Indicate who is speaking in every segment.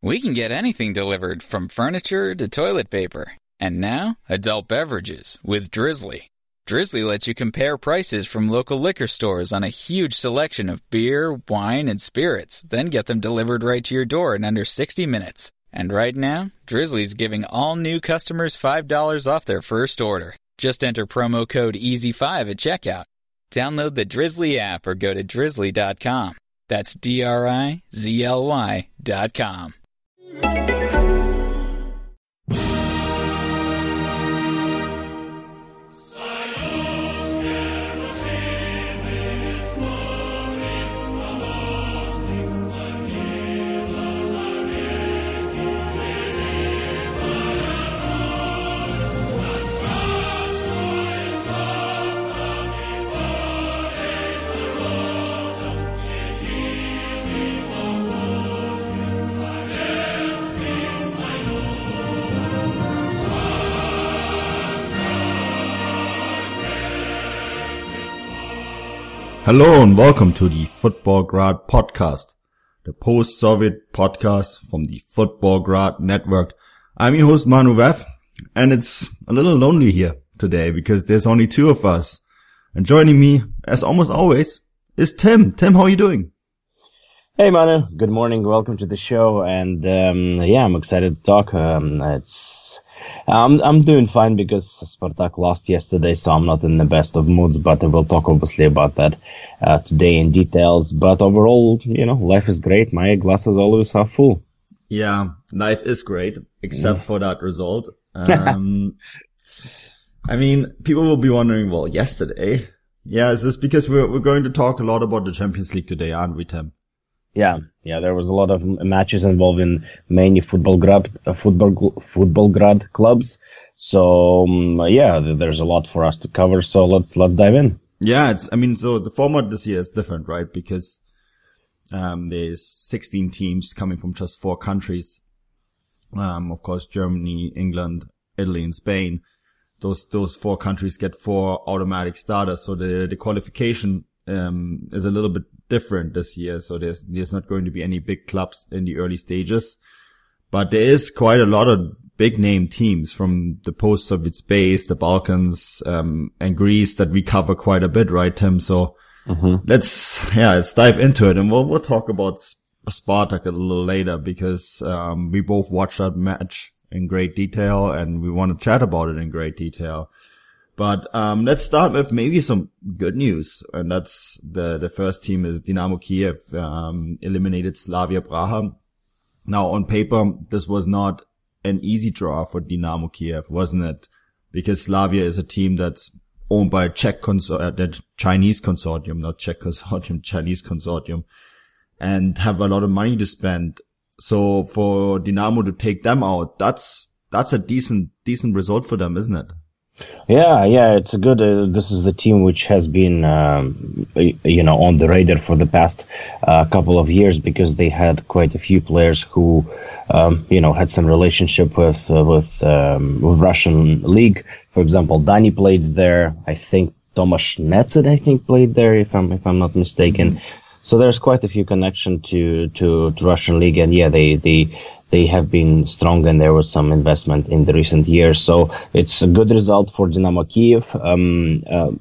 Speaker 1: We can get anything delivered from furniture to toilet paper. And now, adult beverages with Drizly. Drizly lets you compare prices from local liquor stores on a huge selection of beer, wine, and spirits, then get them delivered right to your door in under 60 minutes. And right now, Drizly's giving all new customers $5 off their first order. Just enter promo code EASY5 at checkout. Download the Drizly app or go to drizly.com. That's D R I Z L Y dot com.
Speaker 2: Hello and welcome to the Futbolgrad podcast, the post-Soviet podcast from the Futbolgrad network. I'm your host Manu Veth, and it's a little lonely here today because there's only two of us. And joining me, as almost always, is Tim. Tim, how are you doing?
Speaker 3: Hey Manu, good morning. Welcome to the show. And um, yeah, I'm excited to talk. Um, it's I'm I'm doing fine because Spartak lost yesterday, so I'm not in the best of moods. But I will talk obviously about that uh, today in details. But overall, you know, life is great. My glasses always are full.
Speaker 2: Yeah, life is great, except for that result. Um, I mean, people will be wondering, well, yesterday. Yeah, is this because we're we're going to talk a lot about the Champions League today, aren't we, Tim?
Speaker 3: Yeah, yeah, there was a lot of matches involving many Futbolgrad, uh, football Futbolgrad clubs. So um, yeah, there's a lot for us to cover. So let's let's dive in.
Speaker 2: Yeah, it's. I mean, so the format this year is different, right? Because um, there's 16 teams coming from just four countries. Um, of course, Germany, England, Italy, and Spain. Those those four countries get four automatic starters. So the the qualification um, is a little bit different this year. So there's, there's not going to be any big clubs in the early stages, but there is quite a lot of big name teams from the post-Soviet space, the Balkans, um, and Greece that we cover quite a bit, right, Tim? So mm-hmm. let's, yeah, let's dive into it and we'll, we'll talk about Spartak a little later because, um, we both watched that match in great detail and we want to chat about it in great detail. But um, let's start with maybe some good news, and that's the the first team is Dynamo Kiev um, eliminated Slavia Praha. Now on paper, this was not an easy draw for Dynamo Kiev, wasn't it? Because Slavia is a team that's owned by a Czech consor- uh, the Chinese consortium, not Czech consortium, Chinese consortium, and have a lot of money to spend. So for Dynamo to take them out, that's that's a decent decent result for them, isn't it?
Speaker 3: Yeah, yeah, it's a good. Uh, this is the team which has been, um, you know, on the radar for the past uh, couple of years because they had quite a few players who, um, you know, had some relationship with uh, with um, with Russian league. For example, Dani played there. I think Tomasz Necid, I think, played there. If I'm if I'm not mistaken. Mm-hmm. So there's quite a few connection to, to, to Russian league, and yeah, they they they have been strong and there was some investment in the recent years. So it's a good result for Dynamo Kiev. Um, uh,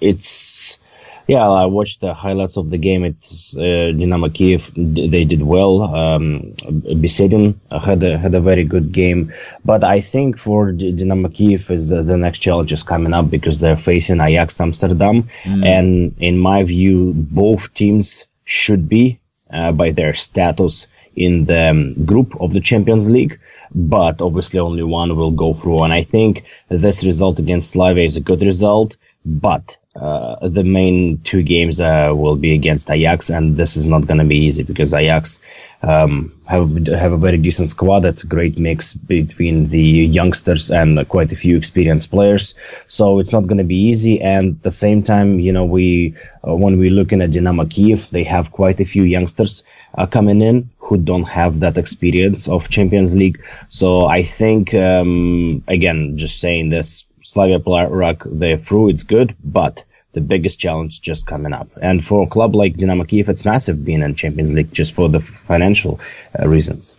Speaker 3: it's, yeah, I watched the highlights of the game. It's uh, Dynamo Kiev. They did well. Um, Besedin had a had a very good game, but I think for Dynamo Kiev is the, the next challenge is coming up because they're facing Ajax Amsterdam, mm. and in my view, both teams should be uh, by their status in the um, group of the Champions League, but obviously only one will go through. And I think this result against Slavia is a good result, but uh, the main two games uh, will be against Ajax, and this is not going to be easy because Ajax um, have have a very decent squad. That's a great mix between the youngsters and quite a few experienced players. So it's not going to be easy. And at the same time, you know, we uh, when we're looking at Dynamo Kiev, they have quite a few youngsters uh, coming in who don't have that experience of Champions League. So I think, um, again, just saying this, Slavia Prague, they're through, it's good, but the biggest challenge just coming up. And for a club like Dynamo Kiev, it's massive being in Champions League just for the financial uh, reasons.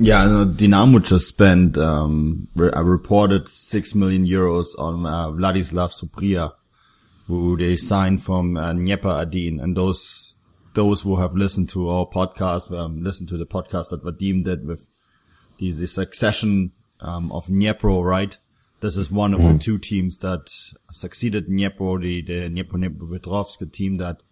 Speaker 2: Yeah, no, Dinamo just spent um, re- a reported six million euros on uh, Vladislav Supria, who they signed from uh, Dnieper Adin, and those those who have listened to our podcast, um, listened to the podcast that Vadim did with the, the succession um, of Dnipro, right? This is one of the two teams that succeeded Dnipro, the, the Dnipro team that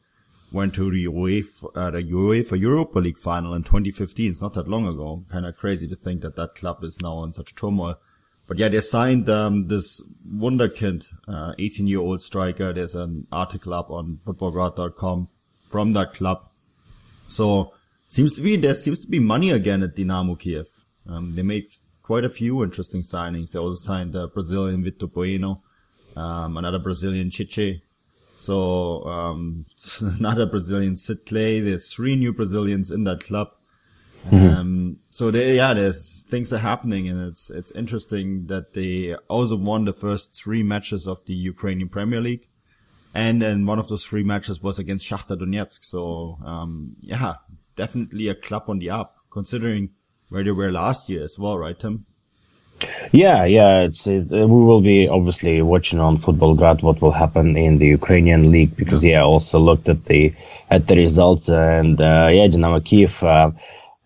Speaker 2: went to the UEFA, uh, the UEFA Europa League final in 2015. It's not that long ago. Kind of crazy to think that that club is now in such turmoil. But yeah, they signed um, this wunderkind, 18 uh, year old striker. There's an article up on futbolgrad.com from that club. So seems to be there seems to be money again at Dinamo Kiev. Um, they made quite a few interesting signings. They also signed a Brazilian Vitor Bueno, um, another Brazilian Chiche, so um, another Brazilian Sidcley. There's three new Brazilians in that club. Mm-hmm. Um, so they, yeah, there's things are happening and it's, it's interesting that they also won the first three matches of the Ukrainian Premier League. And then one of those three matches was against Shakhtar Donetsk. So, um, yeah, definitely a club on the up considering where they were last year as well, right, Tim?
Speaker 3: Yeah, yeah, it's it, we will be obviously watching on Futbolgrad what will happen in the Ukrainian league because yeah, I also looked at the at the results and uh, yeah, Dynamo Kiev uh,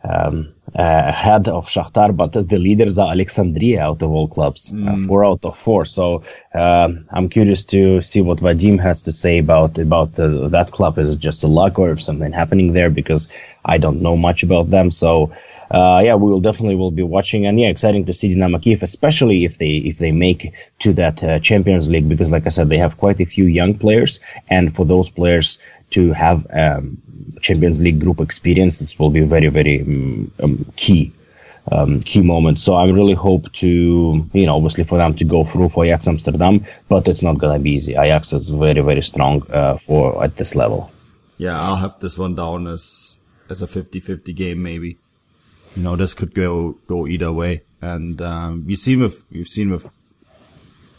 Speaker 3: um, uh, ahead of Shakhtar, but the leaders are Alexandria out of all clubs, uh, mm. four out of four. So um, I'm curious to see what Vadim has to say about about uh, that club. Is it just a luck or if something happening there? Because I don't know much about them. So uh, yeah, we will definitely will be watching, and yeah, exciting to see Dinamo Kiev, especially if they if they make to that uh, Champions League, because like I said, they have quite a few young players, and for those players to have um, Champions League group experience, this will be very very um, um, key. Um, key moment. So I really hope to, you know, obviously for them to go through for Ajax Amsterdam, but it's not gonna be easy. Ajax is very, very strong uh, for at this level.
Speaker 2: Yeah, I'll have this one down as as a 50-50 game maybe you know, this could go, go either way. And, um, we've seen with, we've seen with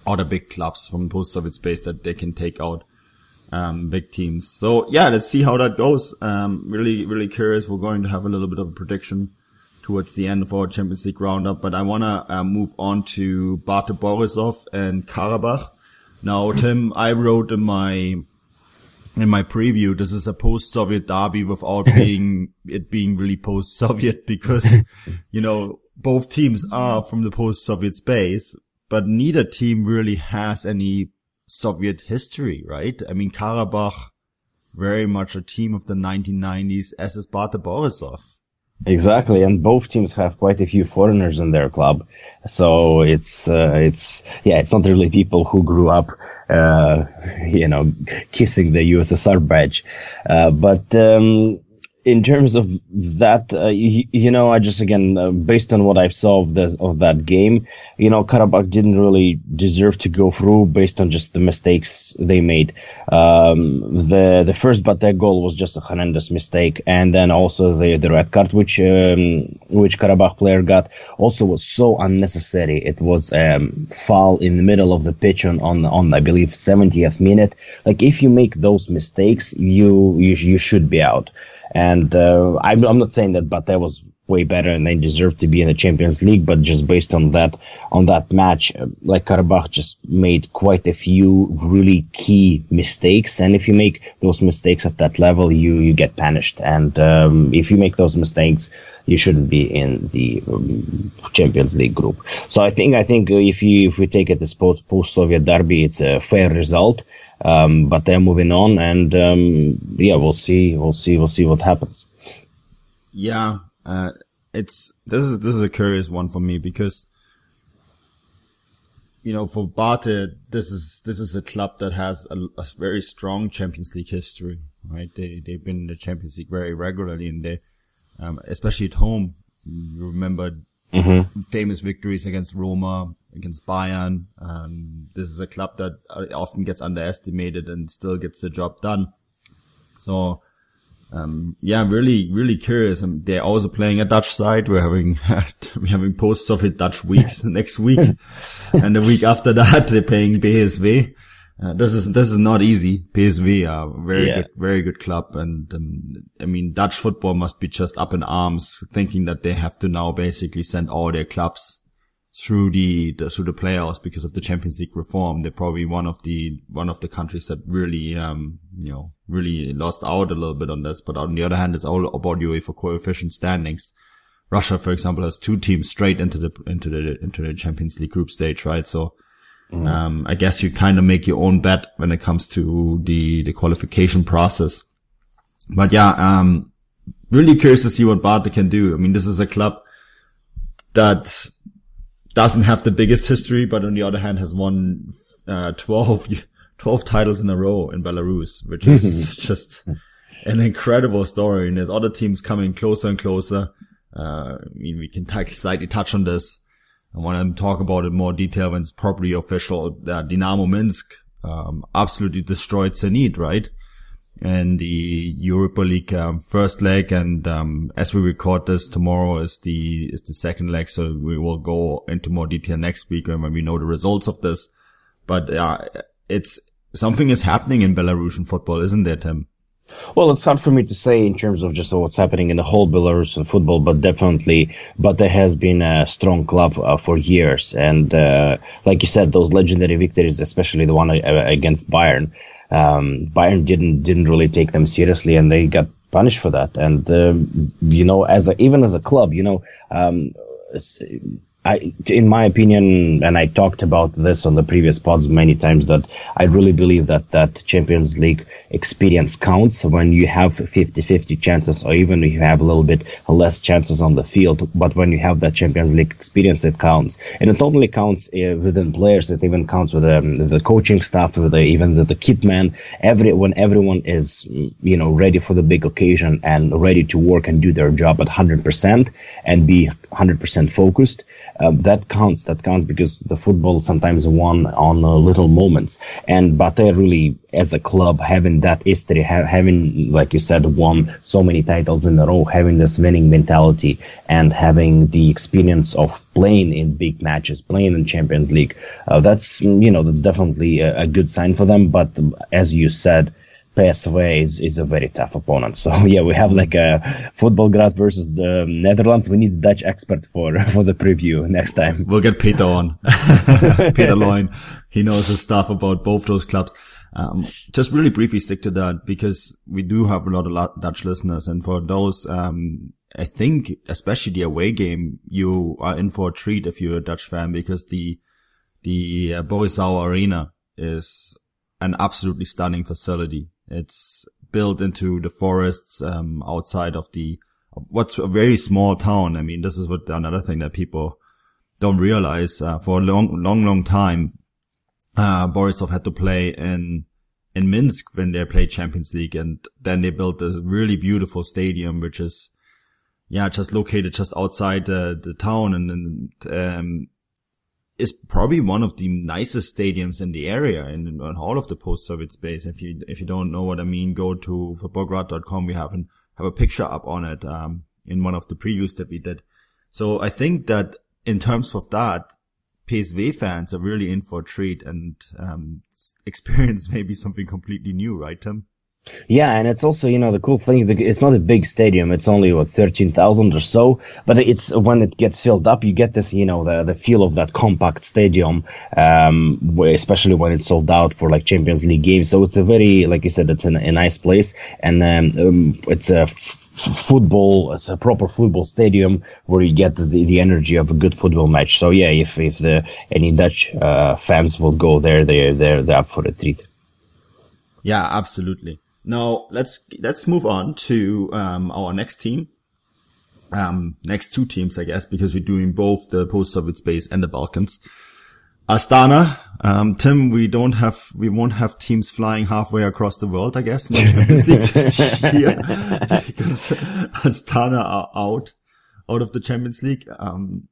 Speaker 2: other big clubs from post-Soviet space that they can take out, um, big teams. So yeah, let's see how that goes. Um, really, really curious. We're going to have a little bit of a prediction towards the end of our Champions League roundup, but I want to uh, move on to Bate Borisov and Karabakh. Now, Tim, I wrote in my in my preview, this is a post-Soviet derby without being it being really post-Soviet because, you know, both teams are from the post-Soviet space, but neither team really has any Soviet history, right? I mean, Karabakh, very much a team of the 1990s, as is Bate Borisov.
Speaker 3: Exactly, and both teams have quite a few foreigners in their club, so it's uh, it's yeah, it's not really people who grew up, uh, you know, kissing the USSR badge, uh, but um, in terms of that, uh, you, you, know, I just again uh, based on what I saw of, this, of that game, you know, Karabakh didn't really deserve to go through based on just the mistakes they made. Um, the the first Bate goal was just a horrendous mistake, and then also the the red card which um, which Karabakh player got also was so unnecessary. It was um, foul in the middle of the pitch on on, on I believe 70th minute. Like if you make those mistakes, you you you should be out. And uh, I'm, I'm not saying that Bate was way better and they deserve to be in the Champions League, but just based on that on that match, uh, like Karabakh just made quite a few really key mistakes, and if you make those mistakes at that level, you you get punished, and um, if you make those mistakes. You shouldn't be in the um, Champions League group. So I think I think if you if we take it as post post Soviet derby, it's a fair result. Um, but they're moving on, and um, yeah, we'll see, we'll see, we'll see what happens.
Speaker 2: Yeah, uh, it's this is this is a curious one for me because you know for Bate, this is this is a club that has a, a, very strong Champions League history, right? They they've been in the Champions League very regularly, and they um, especially at home. You remember mm-hmm. famous victories against Roma, against Bayern. Um, this is a club that uh, often gets underestimated and still gets the job done. So, um, yeah, really, really curious. And they're also playing a Dutch side. We're having, we're having post-Soviet Dutch weeks next week. and the week after that, they're playing PSV. Uh, this is this is not easy. PSV are very yeah. good, very good club, and um, I mean Dutch football must be just up in arms, thinking that they have to now basically send all their clubs through the, the through the playoffs because of the Champions League reform. They're probably one of the one of the countries that really um you know really lost out a little bit on this. But on the other hand, it's all about UEFA coefficient standings. Russia, for example, has two teams straight into the into the into the Champions League group stage, right? So Mm. Um, I guess you kind of make your own bet when it comes to the, the qualification process. But yeah, um, really curious to see what Bate can do. I mean, this is a club that doesn't have the biggest history, but on the other hand has won, uh, 12, 12 titles in a row in Belarus, which is just an incredible story. And there's other teams coming closer and closer. Uh, I mean, we can t- slightly touch on this. I want to talk about it more detail when it's properly official. That Dynamo Minsk um, absolutely destroyed Zenit, right? And the Europa League um, first leg, and um, as we record this, tomorrow is the is the second leg. So we will go into more detail next week when we know the results of this. But uh, it's something is happening in Belarusian football, isn't there, Tim?
Speaker 3: Well, it's hard for me to say in terms of just what's happening in the whole Belarusian football, but definitely, but there has been a strong club uh, for years, and uh, like you said, those legendary victories, especially the one uh, against Bayern, um, Bayern didn't didn't really take them seriously, and they got punished for that. And uh, you know, as a, even as a club, you know. Um, I, in my opinion, and I talked about this on the previous pods many times, that I really believe that that Champions League experience counts when you have 50-50 chances, or even if you have a little bit less chances on the field. But when you have that Champions League experience, it counts, and it only counts uh, within players, it even counts with um, the coaching staff, with the, even the, the kit man. Every when everyone is you know ready for the big occasion and ready to work and do their job at 100% and be 100% focused uh, that counts. That counts because the football sometimes won on uh, little moments. And Bate really, as a club, having that history, ha- having, like you said, won so many titles in a row, having this winning mentality, and having the experience of playing in big matches, playing in Champions League. Uh, that's you know that's definitely a, a good sign for them. But as you said PSV is, is a very tough opponent. So yeah, we have like a Futbolgrad versus the Netherlands. We need a Dutch expert for for the preview next time.
Speaker 2: We'll get Peter on. Peter Loin. He knows his stuff about both those clubs. Um, just really briefly stick to that because we do have a lot of Dutch listeners, and for those, um, I think especially the away game, you are in for a treat if you're a Dutch fan because the the uh, Borisov Arena is an absolutely stunning facility. It's built into the forests um, outside of the what's a very small town. I mean, this is what another thing that people don't realize. Uh, for a long, long, long time, uh, Borisov had to play in in Minsk when they played Champions League, and then they built this really beautiful stadium, which is yeah, just located just outside the the town, and, and um, is probably one of the nicest stadiums in the area in, in all of the post-Soviet space. If you if you don't know what I mean, go to futbolgrad.com. We have an, have a picture up on it um, in one of the previews that we did. So I think that in terms of that, PSV fans are really in for a treat and um, experience maybe something completely new, right, Tim?
Speaker 3: Yeah, and it's also you know the cool thing. It's not a big stadium. It's only what thirteen thousand or so. But it's when it gets filled up, you get this you know the the feel of that compact stadium, um, especially when it's sold out for like Champions League games. So it's a very like you said, it's a, a nice place, and um, um, it's a f- football. It's a proper football stadium where you get the, the energy of a good football match. So yeah, if if the any Dutch uh, fans will go there, they they're they're up for a treat.
Speaker 2: Yeah, absolutely. Now let's let's move on to um, our next team. Um, next two teams, I guess, because we're doing both the post-Soviet space and the Balkans. Astana, um, Tim, we don't have, we won't have teams flying halfway across the world, I guess, in the Champions League this year because Astana are out, out of the Champions League. Um,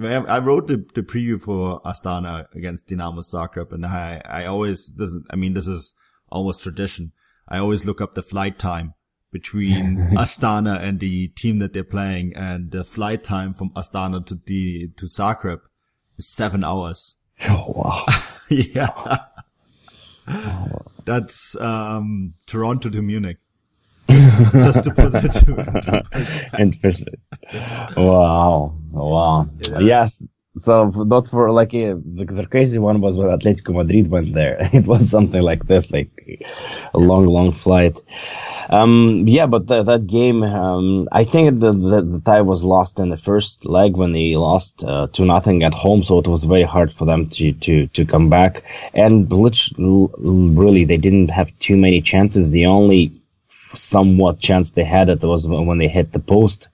Speaker 2: I wrote the, the preview for Astana against Dinamo Zagreb and I, I always, this is, I mean, this is almost tradition. I always look up the flight time between Astana and the team that they're playing, and the flight time from Astana to the to Zagreb is seven hours.
Speaker 3: Oh wow!
Speaker 2: yeah. That's um, Toronto to Munich. Just to put that
Speaker 3: to Interesting. wow. Wow. Yeah. Yes. So not for like uh, the, the crazy one was when Atletico Madrid went there. It was something like this, like a long, long flight. Um, yeah, but th- that game, um, I think the, the, the, tie was lost in the first leg when they lost uh, to nothing at home, so it was very hard for them to to to come back. And really, they didn't have too many chances. The only somewhat chance they had it was when they hit the post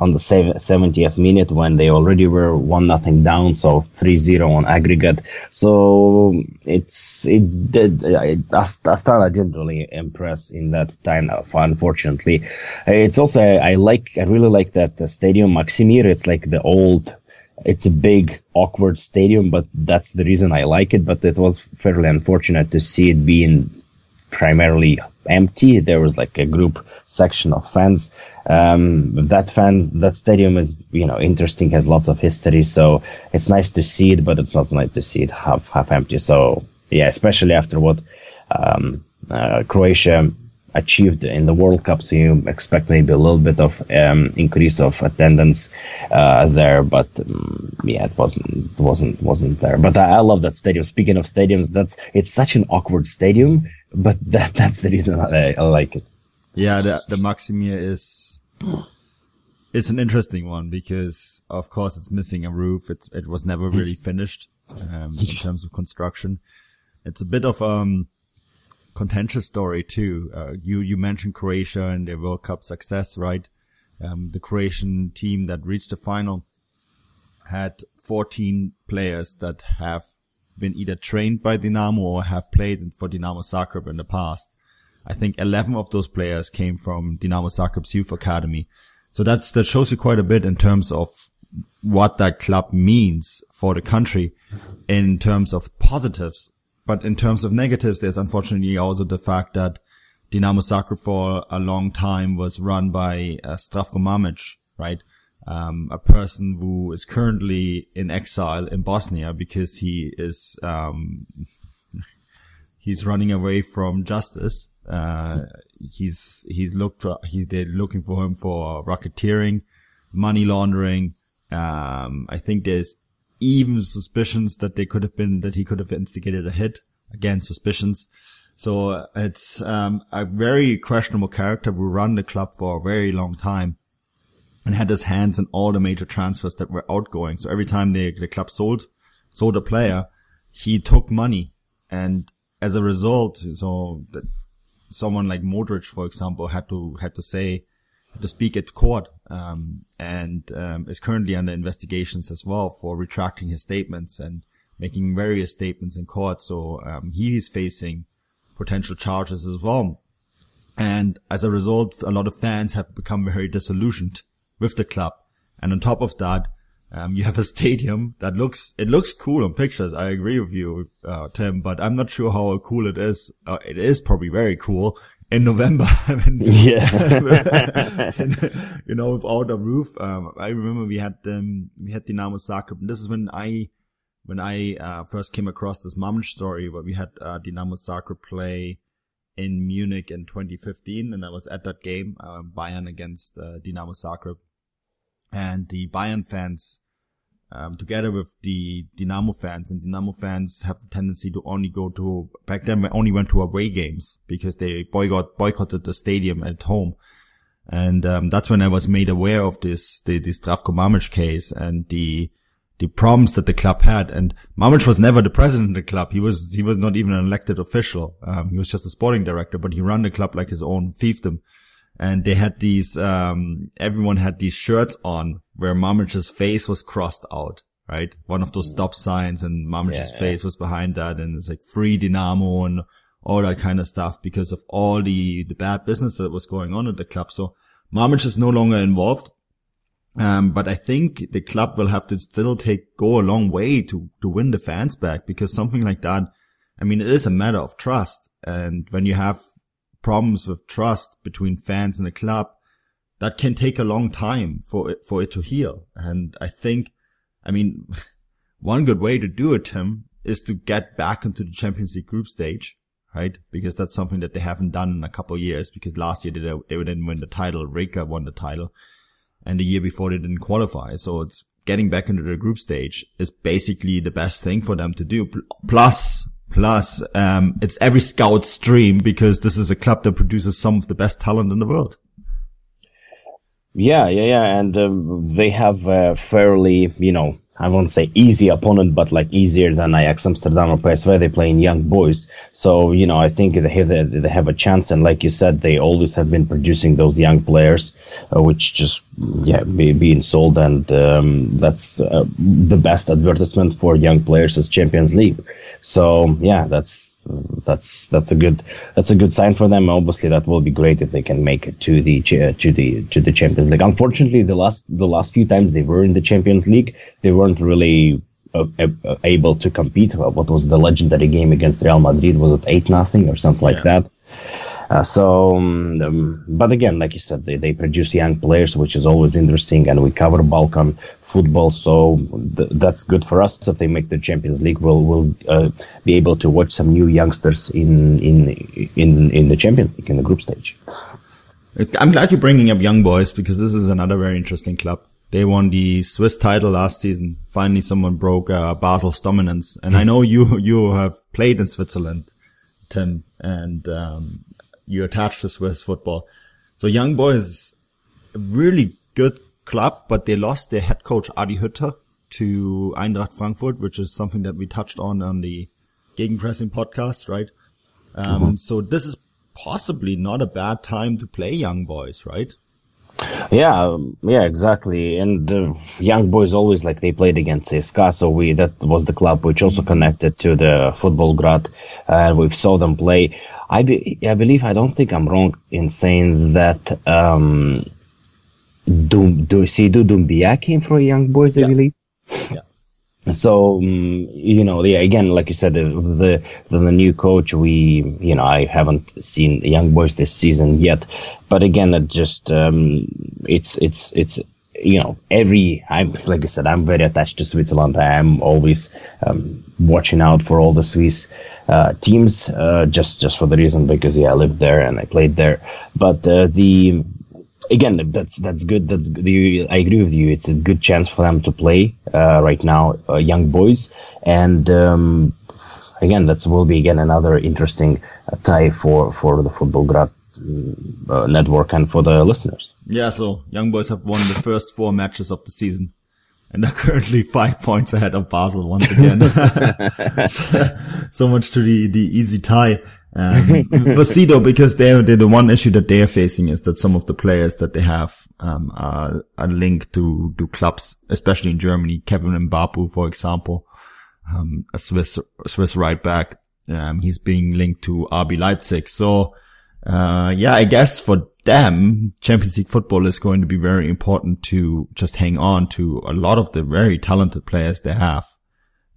Speaker 3: on the 70th minute when they already were one nothing down, so 3-0 on aggregate. So it's it did Astana didn't really impress in that time, unfortunately. It's also I like I really like that stadium Maksimir. It's like the old. It's a big, awkward stadium, but that's the reason I like it. But it was fairly unfortunate to see it being primarily empty. There was like a group section of fans. Um, that fans, that stadium is, you know, interesting, has lots of history. So it's nice to see it, but it's not nice to see it half, half empty. So yeah, especially after what, um, uh, Croatia achieved in the World Cup. So you expect maybe a little bit of um, increase of attendance uh, there, but um, yeah, it wasn't wasn't wasn't there. But I, I, love that stadium. Speaking of stadiums, that's it's such an awkward stadium, but that that's the reason I, I like it.
Speaker 2: Yeah, the the Maksimir is it's an interesting one because of course it's missing a roof. It was never really finished um, in terms of construction. It's a bit of um contentious story too. Uh, you you mentioned Croatia and their World Cup success, right? Um, the Croatian team that reached the final had 14 players that have been either trained by Dinamo or have played for Dinamo Zagreb in the past. I think 11 of those players came from Dinamo Zagreb's youth academy. So that's, that shows you quite a bit in terms of what that club means for the country in terms of positives but in terms of negatives, there's unfortunately also the fact that Dinamo Zagreb for a long time was run by uh, Zdravko Mamic, right? Um, a person who is currently in exile in Bosnia because he is, um, he's running away from justice. Uh, he's, he's looked, he's, they're looking for him for racketeering, money laundering. Um, I think there's even suspicions that they could have been that he could have instigated a hit. Again, suspicions. So uh, it's um, a very questionable character who ran the club for a very long time and had his hands in all the major transfers that were outgoing. So every time the the club sold sold a player, he took money, and as a result, so that someone like Modric, for example, had to had to say to speak at court um, and um, is currently under investigations as well for retracting his statements and making various statements in court. So um, he is facing potential charges as well. And as a result, a lot of fans have become very disillusioned with the club. And on top of that, um, you have a stadium that looks, it looks cool on pictures. I agree with you, uh, Tim, but I'm not sure how cool it is. Uh, it is probably very cool in November. yeah. you know, without a roof. Um, I remember we had, um, we had Dinamo Zagreb. And this is when I, when I, uh, first came across this Mamic story where we had, uh, Dinamo Zagreb play in Munich in 2015. And I was at that game, uh, Bayern against, uh, Dinamo Zagreb. And the Bayern fans, um, together with the Dynamo fans, and Dynamo fans have the tendency to only go to back then. Only went to away games because they boycott boycotted the stadium at home, and um, that's when I was made aware of this the this Zdravko Mamic case and the the problems that the club had. And Mamic was never the president of the club. He was he was not even an elected official. Um, he was just a sporting director, but he ran the club like his own fiefdom and they had these um everyone had these shirts on where Mamic's face was crossed out, right? One of those stop signs and Mamic's yeah, face yeah. was behind that and it's like free Dynamo and all that kind of stuff because of all the the bad business that was going on at the club. So Mamic is no longer involved. Um, but I think the club will have to still take, go a long way to, to win the fans back because something like that, I mean, it is a matter of trust. And when you have problems with trust between fans and the club, that can take a long time for it, for it to heal. And I think, I mean, one good way to do it, Tim, is to get back into the Champions League group stage right? Because that's something that they haven't done in a couple of years because last year they, they didn't win the title. Rijeka won the title and the year before they didn't qualify. So it's getting back into the group stage is basically the best thing for them to do. Plus, plus, um, it's every scout's dream because this is a club that produces some of the best talent in the world.
Speaker 3: Yeah, yeah, yeah, and um, they have a fairly, you know, I won't say easy opponent, but like easier than Ajax Amsterdam or PSV. They play in young boys, so you know I think they have they have a chance. And like you said, they always have been producing those young players, uh, which just yeah be, being sold, and um, that's uh, the best advertisement for young players is Champions League. So yeah, that's that's that's a good that's a good sign for them. Obviously, that will be great if they can make it to the to the to the Champions League. Unfortunately, the last the last few times they were in the Champions League, they weren't really uh, uh, able to compete. What was the legendary game against Real Madrid? Was it eight nothing or something like that? Uh, so, um, um, but again, like you said, they, they produce young players, which is always interesting, and we cover Balkan football, so th- that's good for us. If they make the Champions League, we'll we'll uh, be able to watch some new youngsters in in in in the Champions League in the group stage.
Speaker 2: I'm glad you're bringing up young boys because this is another very interesting club. They won the Swiss title last season. Finally, someone broke uh, Basel's dominance, and I know you you have played in Switzerland, Tim, and um, you're attached to Swiss football. So Young Boys is a really good club, but they lost their head coach Adi Hütter to Eintracht Frankfurt, which is something that we touched on on the Gegenpressing podcast, right? Um, mm-hmm. so this is possibly not a bad time to play Young Boys, right?
Speaker 3: Yeah, um, yeah, exactly. And the young boys always like they played against CSKA, so we that was the club which also connected to the Futbolgrad, and we saw them play. I, be, I believe I don't think I'm wrong in saying that um, Dum, do Seydou Doumbia came from Young Boys, I yeah. believe. Yeah. So um, you know, yeah, again, like you said, the, the, the new coach, we you know, I haven't seen the Young Boys this season yet, but again, it just um, it's it's it's you know, every, I'm, like I said, I'm very attached to Switzerland. I'm always, um, watching out for all the Swiss, uh, teams, uh, just, just for the reason because, yeah, I lived there and I played there. But, uh, the, again, that's, that's good. That's good. I agree with you. It's a good chance for them to play, uh, right now, uh, young boys. And, um, again, that will be again another interesting uh, tie for, for the Futbolgrad uh, network and for the listeners.
Speaker 2: Yeah, so Young Boys have won the first four matches of the season and are currently five points ahead of Basel once again. so, so, much to the, the easy tie. Um, but see though, because they're, they're, the one issue that they are facing is that some of the players that they have, um, are, are linked to, to clubs, especially in Germany. Kevin Mbabu, for example, um, a Swiss, Swiss right back. Um, he's being linked to RB Leipzig. So, uh, yeah, I guess for them, Champions League football is going to be very important to just hang on to a lot of the very talented players they have,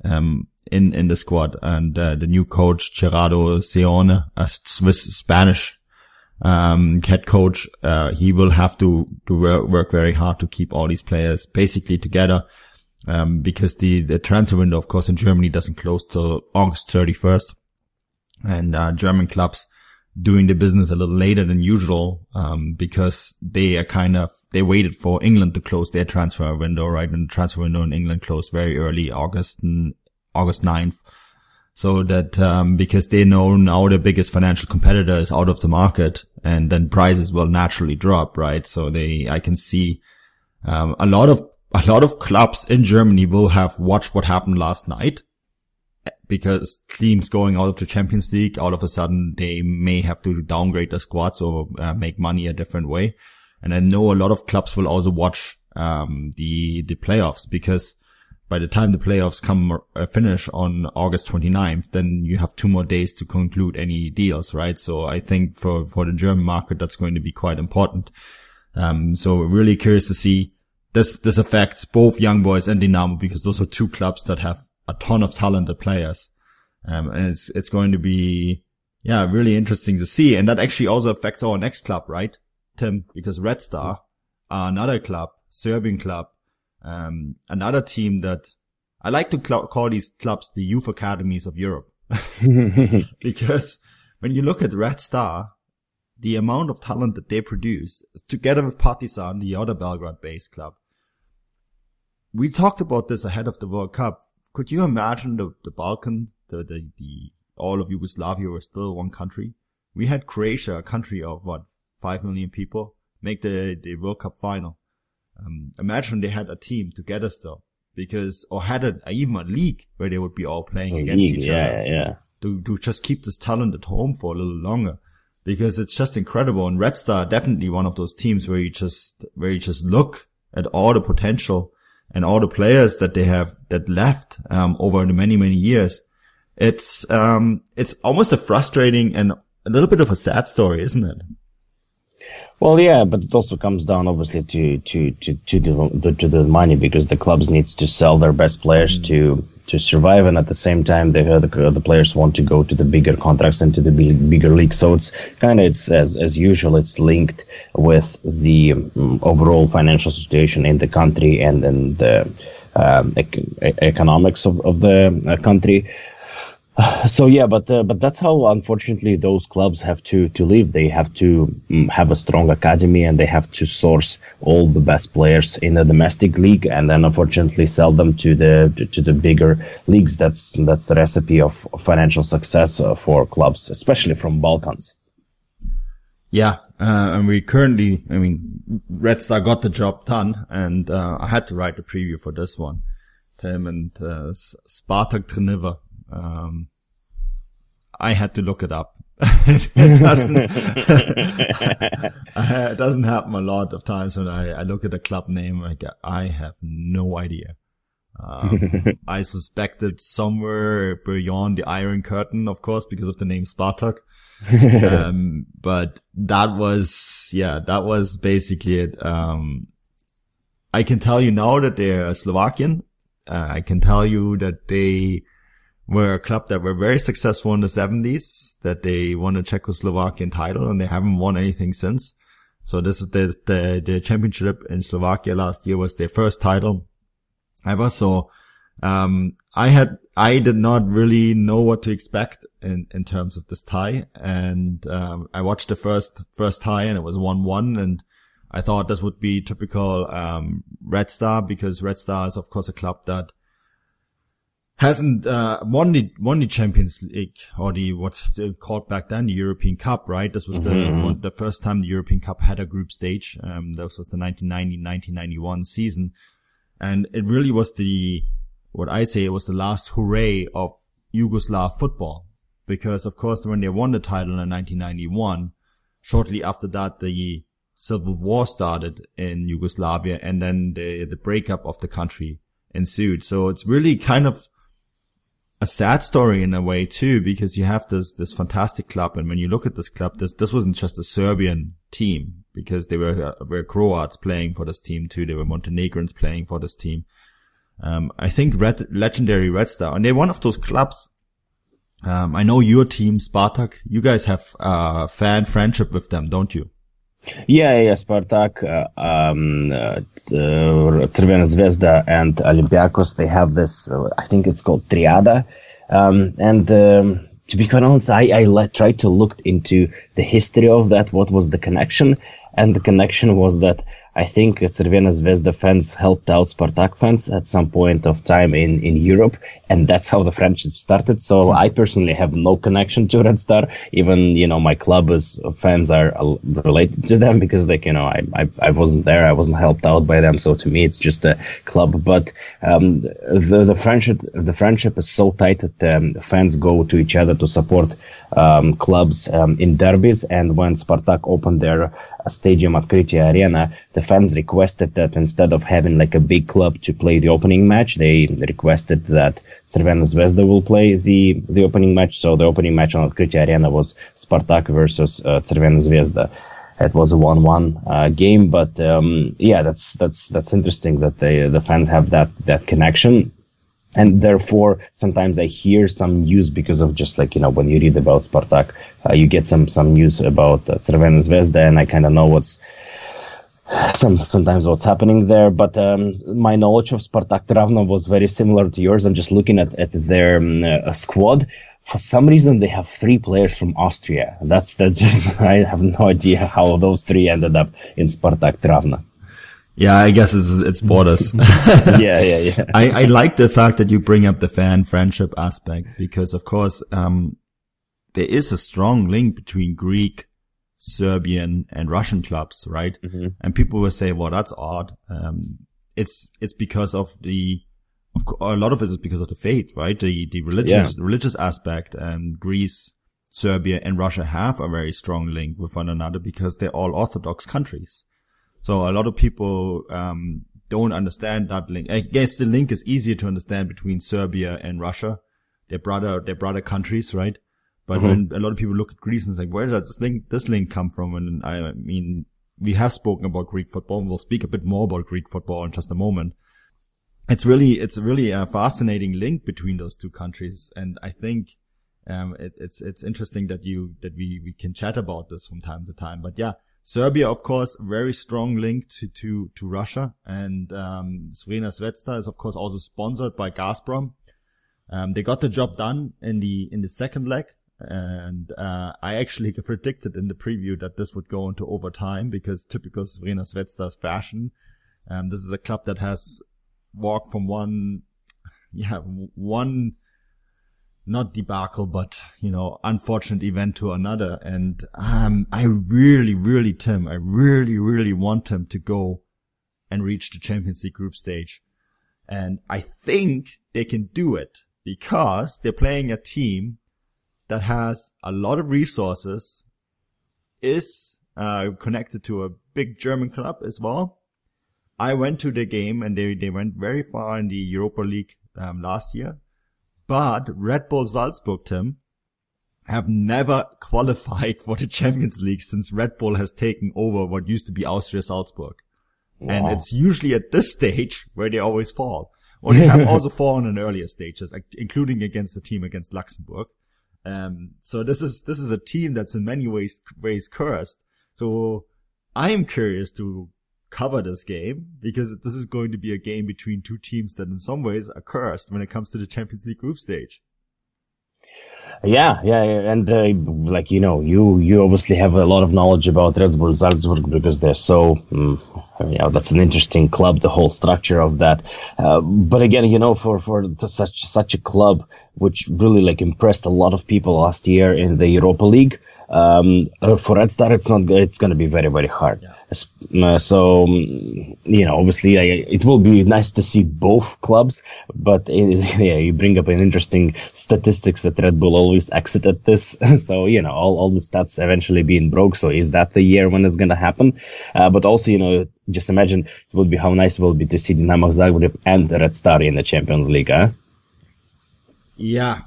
Speaker 2: um, in, in the squad. And, uh, the new coach, Gerardo Seoane, a Swiss Spanish, um, head coach, uh, he will have to, to work very hard to keep all these players basically together. Um, because the, the transfer window, of course, in Germany doesn't close till August 31st. And, uh, German clubs, doing the business a little later than usual, um, because they are kind of, they waited for England to close their transfer window, right? And the transfer window in England closed very early, August, August 9th. So that, um, because they know now their biggest financial competitor is out of the market and then prices will naturally drop, right? So they, I can see, um, a lot of, a lot of clubs in Germany will have watched what happened last night because teams going out of the Champions League, all of a sudden they may have to downgrade their squads or uh, make money a different way. And I know a lot of clubs will also watch um, the the playoffs because by the time the playoffs come uh, finish on August 29th, then you have two more days to conclude any deals, right? So I think for for the German market that's going to be quite important. Um, so really curious to see this this affects both Young Boys and Dynamo because those are two clubs that have a ton of talented players. Um, and it's, it's going to be, yeah, really interesting to see. And that actually also affects our next club, right? Tim, because Red Star another club, Serbian club, um, another team that I like to cl- call these clubs the youth academies of Europe because when you look at Red Star, the amount of talent that they produce, together with Partizan, the other Belgrade-based club, we talked about this ahead of the World Cup. Could you imagine the, the Balkan, the, the, the, all of Yugoslavia were still one country? We had Croatia, a country of what, five million people, make the, the World Cup final. Um, imagine they had a team together still because, or had a, even a league where they would be all playing
Speaker 3: A
Speaker 2: against
Speaker 3: league,
Speaker 2: each
Speaker 3: yeah,
Speaker 2: other
Speaker 3: yeah.
Speaker 2: to, to just keep this talent at home for a little longer because it's just incredible. And Red Star definitely one of those teams where you just, where you just look at all the potential and all the players that they have that left, um, over the many, many years. It's, um, it's almost a frustrating and a little bit of a sad story, isn't it?
Speaker 3: Well, yeah, but it also comes down obviously to to to to the, the to the money because the clubs needs to sell their best players to to survive, and at the same time, the the, the players want to go to the bigger contracts and to the big, bigger league. So it's kind of it's as as usual, it's linked with the um, overall financial situation in the country and then the um, ec- economics of, of the uh, country. So yeah, but uh, but that's how unfortunately those clubs have to to live. They have to um, have a strong academy and they have to source all the best players in the domestic league and then unfortunately sell them to the to the bigger leagues. That's that's the recipe of financial success uh, for clubs, especially from Balkans.
Speaker 2: Yeah, uh, and we currently, I mean, Red Star got the job done, and uh, I had to write a preview for this one. Tim and uh, Spartak Trnava. Um, I had to look it up. it doesn't. it doesn't happen a lot of times when I, I look at a club name. Like I have no idea. Um, I suspected somewhere beyond the Iron Curtain, of course, because of the name Spartak. um, but that was, yeah, that was basically it. Um, I can tell you now that they're Slovakian. Uh, I can tell you that they were a club that were very successful in the 70s, that they won a Czechoslovakian title and they haven't won anything since. So this is the, the, the championship in Slovakia last year was their first title ever. So, um, I had, I did not really know what to expect in, in terms of this tie. And, um, I watched the first, first tie and it was 1-1 and I thought this would be typical, um, Red Star because Red Star is of course a club that hasn't uh, won the won the Champions League or the what's called back then the European Cup, right? This was mm-hmm. the one, the first time the European Cup had a group stage. Um, this was the 1990-1991 season, and it really was the what I say it was the last hooray of Yugoslav football because of course when they won the title in 1991, shortly after that the civil war started in Yugoslavia and then the the breakup of the country ensued. So it's really kind of a sad story in a way too, because you have this, this fantastic club. And when you look at this club, this, this wasn't just a Serbian team because they were, uh, were Croats playing for this team too. They were Montenegrins playing for this team. Um, I think Red, legendary Red Star, and they're one of those clubs. Um, I know your team, Spartak, you guys have, uh, fan friendship with them, don't you?
Speaker 3: Yeah, yeah, Spartak, uh, um, uh, Crvena Zvezda and Olympiacos, they have this, uh, I think it's called Triada. Um, and, um, to be quite honest, I, I let, tried to look into the history of that, what was the connection, and the connection was that I think Crvena Zvezda fans helped out Spartak fans at some point of time in, in Europe, and that's how the friendship started. So I personally have no connection to Red Star. Even, you know, my club is, fans are related to them because like, you know, I, I, I wasn't there. I wasn't helped out by them. So to me, it's just a club. But, um, the, the friendship, the friendship is so tight that, um, fans go to each other to support, um, clubs, um, in derbies. And when Spartak opened their stadium at Krytia Arena, the fans requested that instead of having like a big club to play the opening match, they requested that Crvena Zvezda will play the, the opening match. So the opening match on Krytia Arena was Spartak versus uh, Crvena Zvezda. It was a one-one uh, game, but um, yeah, that's that's that's interesting that they the fans have that that connection and therefore sometimes I hear some news because of just like you know when you read about Spartak, uh, you get some some news about uh, Zvezda, and I kind of know what's some sometimes what's happening there. But um, my knowledge of Spartak Trnava was very similar to yours. I'm just looking at at their um, uh, squad. For some reason, they have three players from Austria. That's that's just I have no idea how those three ended up in Spartak Trnava.
Speaker 2: Yeah, I guess it's it's borders.
Speaker 3: yeah, yeah, yeah.
Speaker 2: I, I like the fact that you bring up the fan friendship aspect because, of course, um, there is a strong link between Greek, Serbian, and Russian clubs, right?
Speaker 3: Mm-hmm.
Speaker 2: And people will say, "Well, that's odd." Um, it's it's because of the, of co- a lot of it is because of the faith, right? The the religious religious aspect. And Greece, Serbia, and Russia have a very strong link with one another because they're all Orthodox countries. So a lot of people um, don't understand that link. I guess the link is easier to understand between Serbia and Russia. They're brother, they're brother countries, right? But when a lot of people look at Greece and think, where does this link, this link come from? And I mean, we have spoken about Greek football and we'll speak a bit more about Greek football in just a moment. It's really, it's really a fascinating link between those two countries. And I think, um, it, it's, it's interesting that you, that we, we can chat about this from time to time. But yeah, Serbia, of course, very strong link to, to, to Russia. And, um, Crvena Zvezda is, of course, also sponsored by Gazprom. Um, they got the job done in the, in the second leg. And, uh, I actually predicted in the preview that this would go into overtime because typical Crvena Zvezda's fashion. Um, this is a club that has walked from one, yeah, one, not debacle, but you know, unfortunate event to another. And um, I really, really, Tim, I really, really want him to go and reach the Champions League group stage. And I think they can do it because they're playing a team that has a lot of resources, is uh, connected to a big German club as well. I went to the game and they, they went very far in the Europa League um, last year. But Red Bull Salzburg, Tim, have never qualified for the Champions League since Red Bull has taken over what used to be Austria Salzburg. And it's usually at this stage where they always fall. Or they have also fallen in earlier stages, including against the team against Luxembourg. Um, so this is, this is a team that's in many ways, ways cursed. So I am curious to cover this game because this is going to be a game between two teams that in some ways are cursed when it comes to the Champions League group stage.
Speaker 3: Yeah, yeah, and uh, like you know, you you obviously have a lot of knowledge about Red Bull Salzburg because they're so, mm, you know, that's an interesting club, the whole structure of that. Uh, but again, you know, for for such such a club which really like impressed a lot of people last year in the Europa League. Um, uh, for Red Star, it's not. It's going to be very, very hard. Es- uh, So, um, you know, obviously, I, it will be nice to see both clubs. But uh, yeah, you bring up an interesting statistics that Red Bull always exit at this. so, you know, all, all the stats eventually being broke. So, is that the year when it's going to happen? Uh, but also, you know, just imagine it would be how nice it will be to see Dinamo Zagreb and Red Star in the Champions League. Huh?
Speaker 2: Yeah,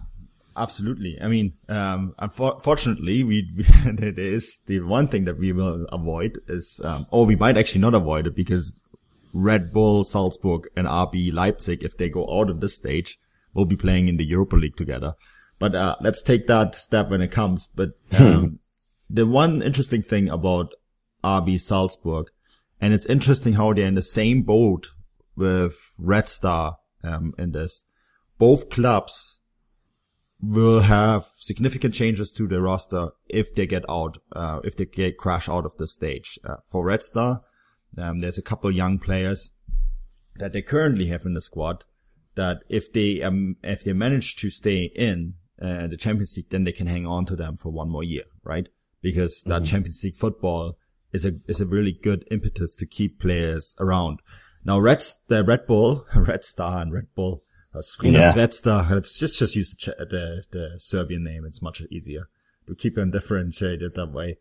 Speaker 2: absolutely. I mean, um, unfortunately, we, there is the one thing that we will avoid is, um, or we might actually not avoid it because Red Bull, Salzburg and RB Leipzig, if they go out of this stage, will be playing in the Europa League together. But, uh, let's take that step when it comes. But, um, the one interesting thing about RB Salzburg, and it's interesting how they're in the same boat with Red Star, um, in this. Both clubs will have significant changes to the roster if they get out, uh, if they get crash out of the stage. Uh, for Red Star, um, there's a couple young players that they currently have in the squad that if they, um, if they manage to stay in, uh, the Champions League, then they can hang on to them for one more year, right? Because that Champions League football is a, is a really good impetus to keep players around. Now, Red, the Red Bull, Red Star and Red Bull, uh, Crvena
Speaker 3: Yeah.
Speaker 2: Let's just, just use the, the, the Serbian name. It's much easier to keep them differentiated that way.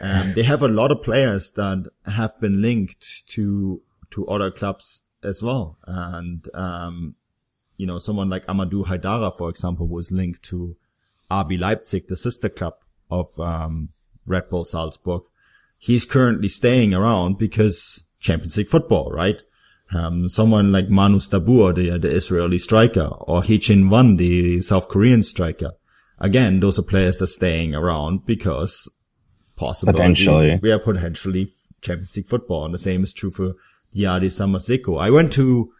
Speaker 2: Um, they have a lot of players that have been linked to, to other clubs as well. And, um, you know, someone like Amadou Haidara, for example, was linked to RB Leipzig, the sister club of, um, Red Bull Salzburg. He's currently staying around because Champions League football, right? Um, someone like Munas Dabbur, the, the Israeli striker, or Hee-chan Hwang, the South Korean striker. Again, those are players that are staying around because possibly
Speaker 3: Potentially.
Speaker 2: we are potentially Champions League football. And the same is true for Diadie Samassékou. I went to,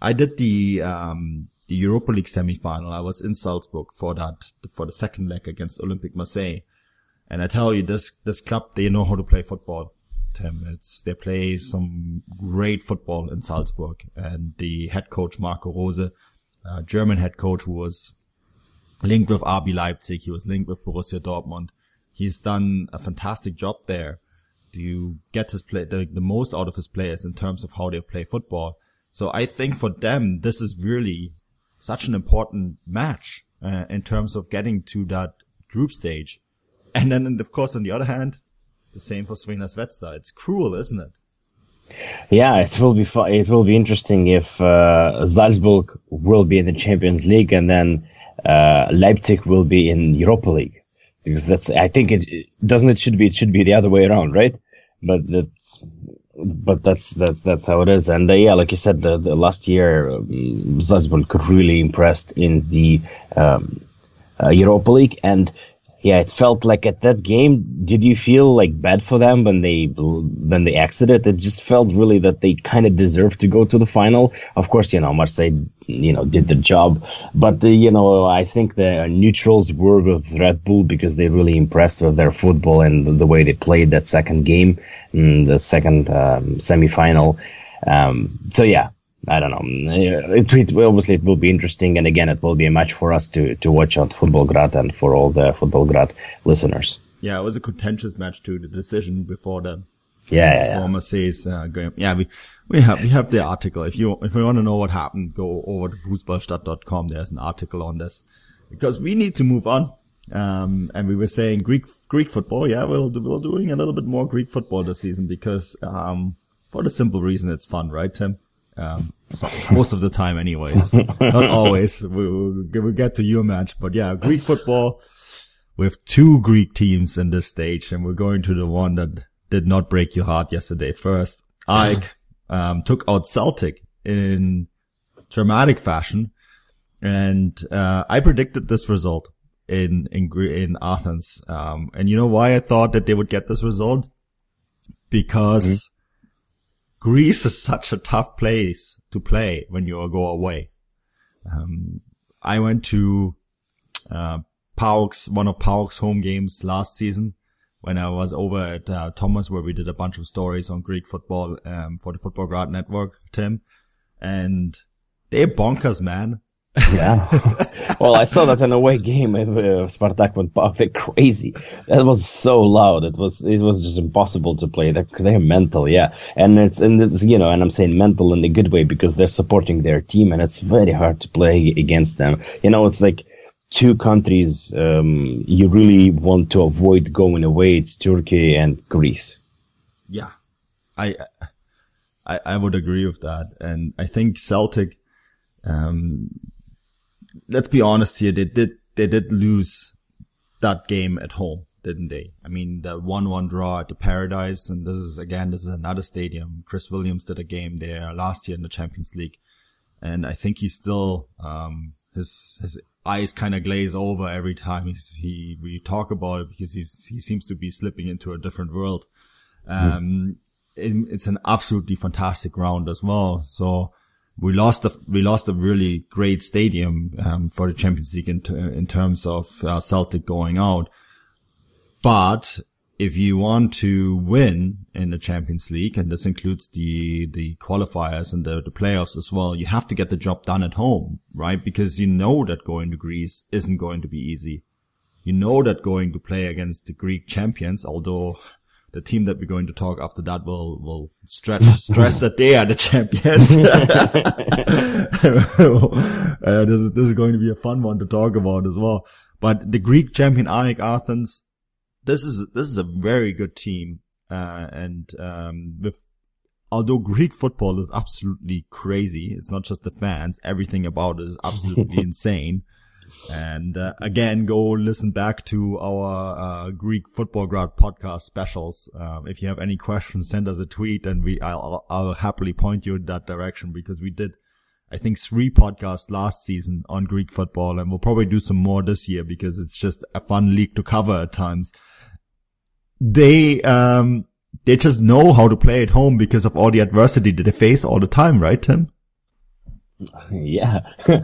Speaker 2: I did the, um, the Europa League semi-final. I was in Salzburg for that, for the second leg against Olympique Marseille. And I tell you, this, this club, they know how to play football. It's, they play some great football in Salzburg and the head coach, Marco Rose, uh, German head coach who was linked with RB Leipzig. He was linked with Borussia Dortmund. He's done a fantastic job there Do you get his play, the, the most out of his players in terms of how they play football. So I think for them, this is really such an important match uh, in terms of getting to that group stage. And then, of course, on the other hand, the same for Crvena Zvezda. It's cruel, isn't it?
Speaker 3: Yeah, it will be. It will be interesting if uh, Salzburg will be in the Champions League and then uh, Leipzig will be in Europa League because that's I think it doesn't it should be it should be the other way around, right? But that's but that's that's that's how it is. And uh, yeah, like you said, the, the last year um, Salzburg really impressed in the um, uh, Europa League, and yeah, it felt like at that game. Did you feel like bad for them when they when they exited? It just felt really that they kind of deserved to go to the final. Of course, you know Marseille, you know, did the job, but the, you know I think the neutrals were with Red Bull because they really impressed with their football and the way they played that second game, and the second um, semi-final. Um, so yeah, I don't know. It, it, obviously it will be interesting, and again, it will be a match for us to to watch on Futbolgrad and for all the Futbolgrad listeners.
Speaker 2: Yeah, it was a contentious match too. The decision before the
Speaker 3: yeah, yeah, yeah.
Speaker 2: former says uh. Yeah, we we have we have the article. If you if you want to know what happened, go over to futbolgrad.com. There's an article on this because we need to move on. Um, and we were saying Greek Greek football. Yeah, we'll we're doing a little bit more Greek football this season because um, for the simple reason it's fun, right, Tim? Um, so most of the time anyways. Not always. We, we, we get to your match, but yeah, Greek football with two Greek teams in this stage, and we're going to the one that did not break your heart yesterday. First, AEK um, took out Celtic in dramatic fashion, and uh, I predicted this result in in in Athens. Um, and you know why I thought that they would get this result? Because mm-hmm. Greece is such a tough place to play when you go away. Um, I went to, uh, PAOK's, one of PAOK's home games last season when I was over at uh, Thomas where we did a bunch of stories on Greek football, um, for the Futbolgrad Network, Tim. And they're bonkers, man
Speaker 3: yeah. well, I saw that in a away game of uh, Spartak went PAOK. They're crazy. That was so loud. It was it was just impossible to play. They're, they're mental, yeah. And it's and it's you know, and I'm saying mental in a good way because they're supporting their team, and it's very hard to play against them. You know, it's like two countries um, you really want to avoid going away. It's Turkey and Greece.
Speaker 2: Yeah, I I, I would agree with that, and I think Celtic. Um, let's be honest here. They did, they did lose that game at home, didn't they? I mean, the 1-1 draw at the Paradise. And this is, again, this is another stadium. Chris Williams did a game there last year in the Champions League. And I think he's still, um, his, his eyes kind of glaze over every time he's, he, we talk about it because he's, he seems to be slipping into a different world. Um, it, it's an absolutely fantastic round as well. So, we lost a we lost a really great stadium um, for the Champions League in, in terms of uh, Celtic going out. But if you want to win in the Champions League, and this includes the the qualifiers and the, the playoffs as well, you have to get the job done at home, right? Because you know that going to Greece isn't going to be easy. You know that going to play against the Greek champions, although the team that we're going to talk after that will will stretch stress that they are the champions. uh, this is this is going to be a fun one to talk about as well. But the Greek champion AEK Athens, this is this is a very good team, uh, and um, with although Greek football is absolutely crazy, it's not just the fans. Everything about it is absolutely insane. And uh, again, go listen back to our uh, Greek Futbolgrad podcast specials. Um, if you have any questions, send us a tweet, and we I'll, I'll happily point you in that direction because we did, I think, three podcasts last season on Greek football, and we'll probably do some more this year because it's just a fun league to cover at times. They um, they just know how to play at home because of all the adversity that they face all the time, right, Tim?
Speaker 3: Yeah,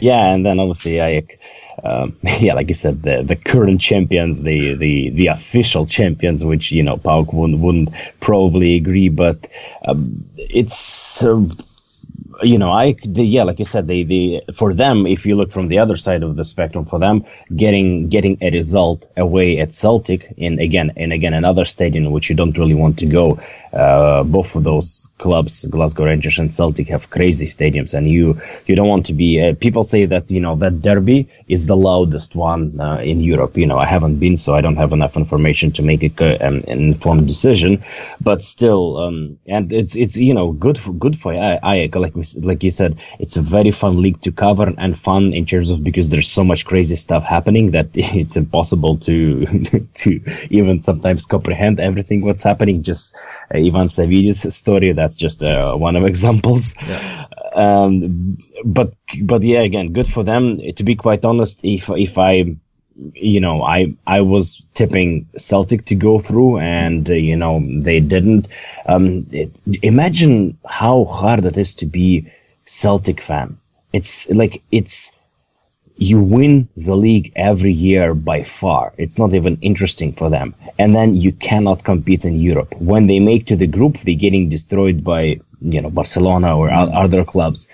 Speaker 3: yeah, and then obviously I, um, yeah, like you said, the the current champions, the the the official champions, which you know PAOK wouldn't, wouldn't probably agree, but um, it's. Uh, you know, I, the, yeah, like you said, they, they, for them, if you look from the other side of the spectrum, for them, getting, getting a result away at Celtic in again, and again, another stadium which you don't really want to go, uh, both of those clubs, Glasgow Rangers and Celtic, have crazy stadiums, and you you don't want to be. Uh, people say that you know that derby is the loudest one uh, in Europe. You know, I haven't been, so I don't have enough information to make a, um, an informed decision. But still, um, and it's it's you know good for good for AEK. Like like you said, it's a very fun league to cover and fun in terms of because there's so much crazy stuff happening that it's impossible to to even sometimes comprehend everything what's happening. Just Ivan Savidis story. That's just uh, one of examples. Yeah. Um, but but yeah, again, good for them. To be quite honest, if if I you know, I I was tipping Celtic to go through, and uh, you know they didn't. Um, it, imagine how hard it is to be Celtic fan. It's like it's you win the league every year by far. It's not even interesting for them. And then you cannot compete in Europe. When they make to the group, they're getting destroyed by, you know, Barcelona or other clubs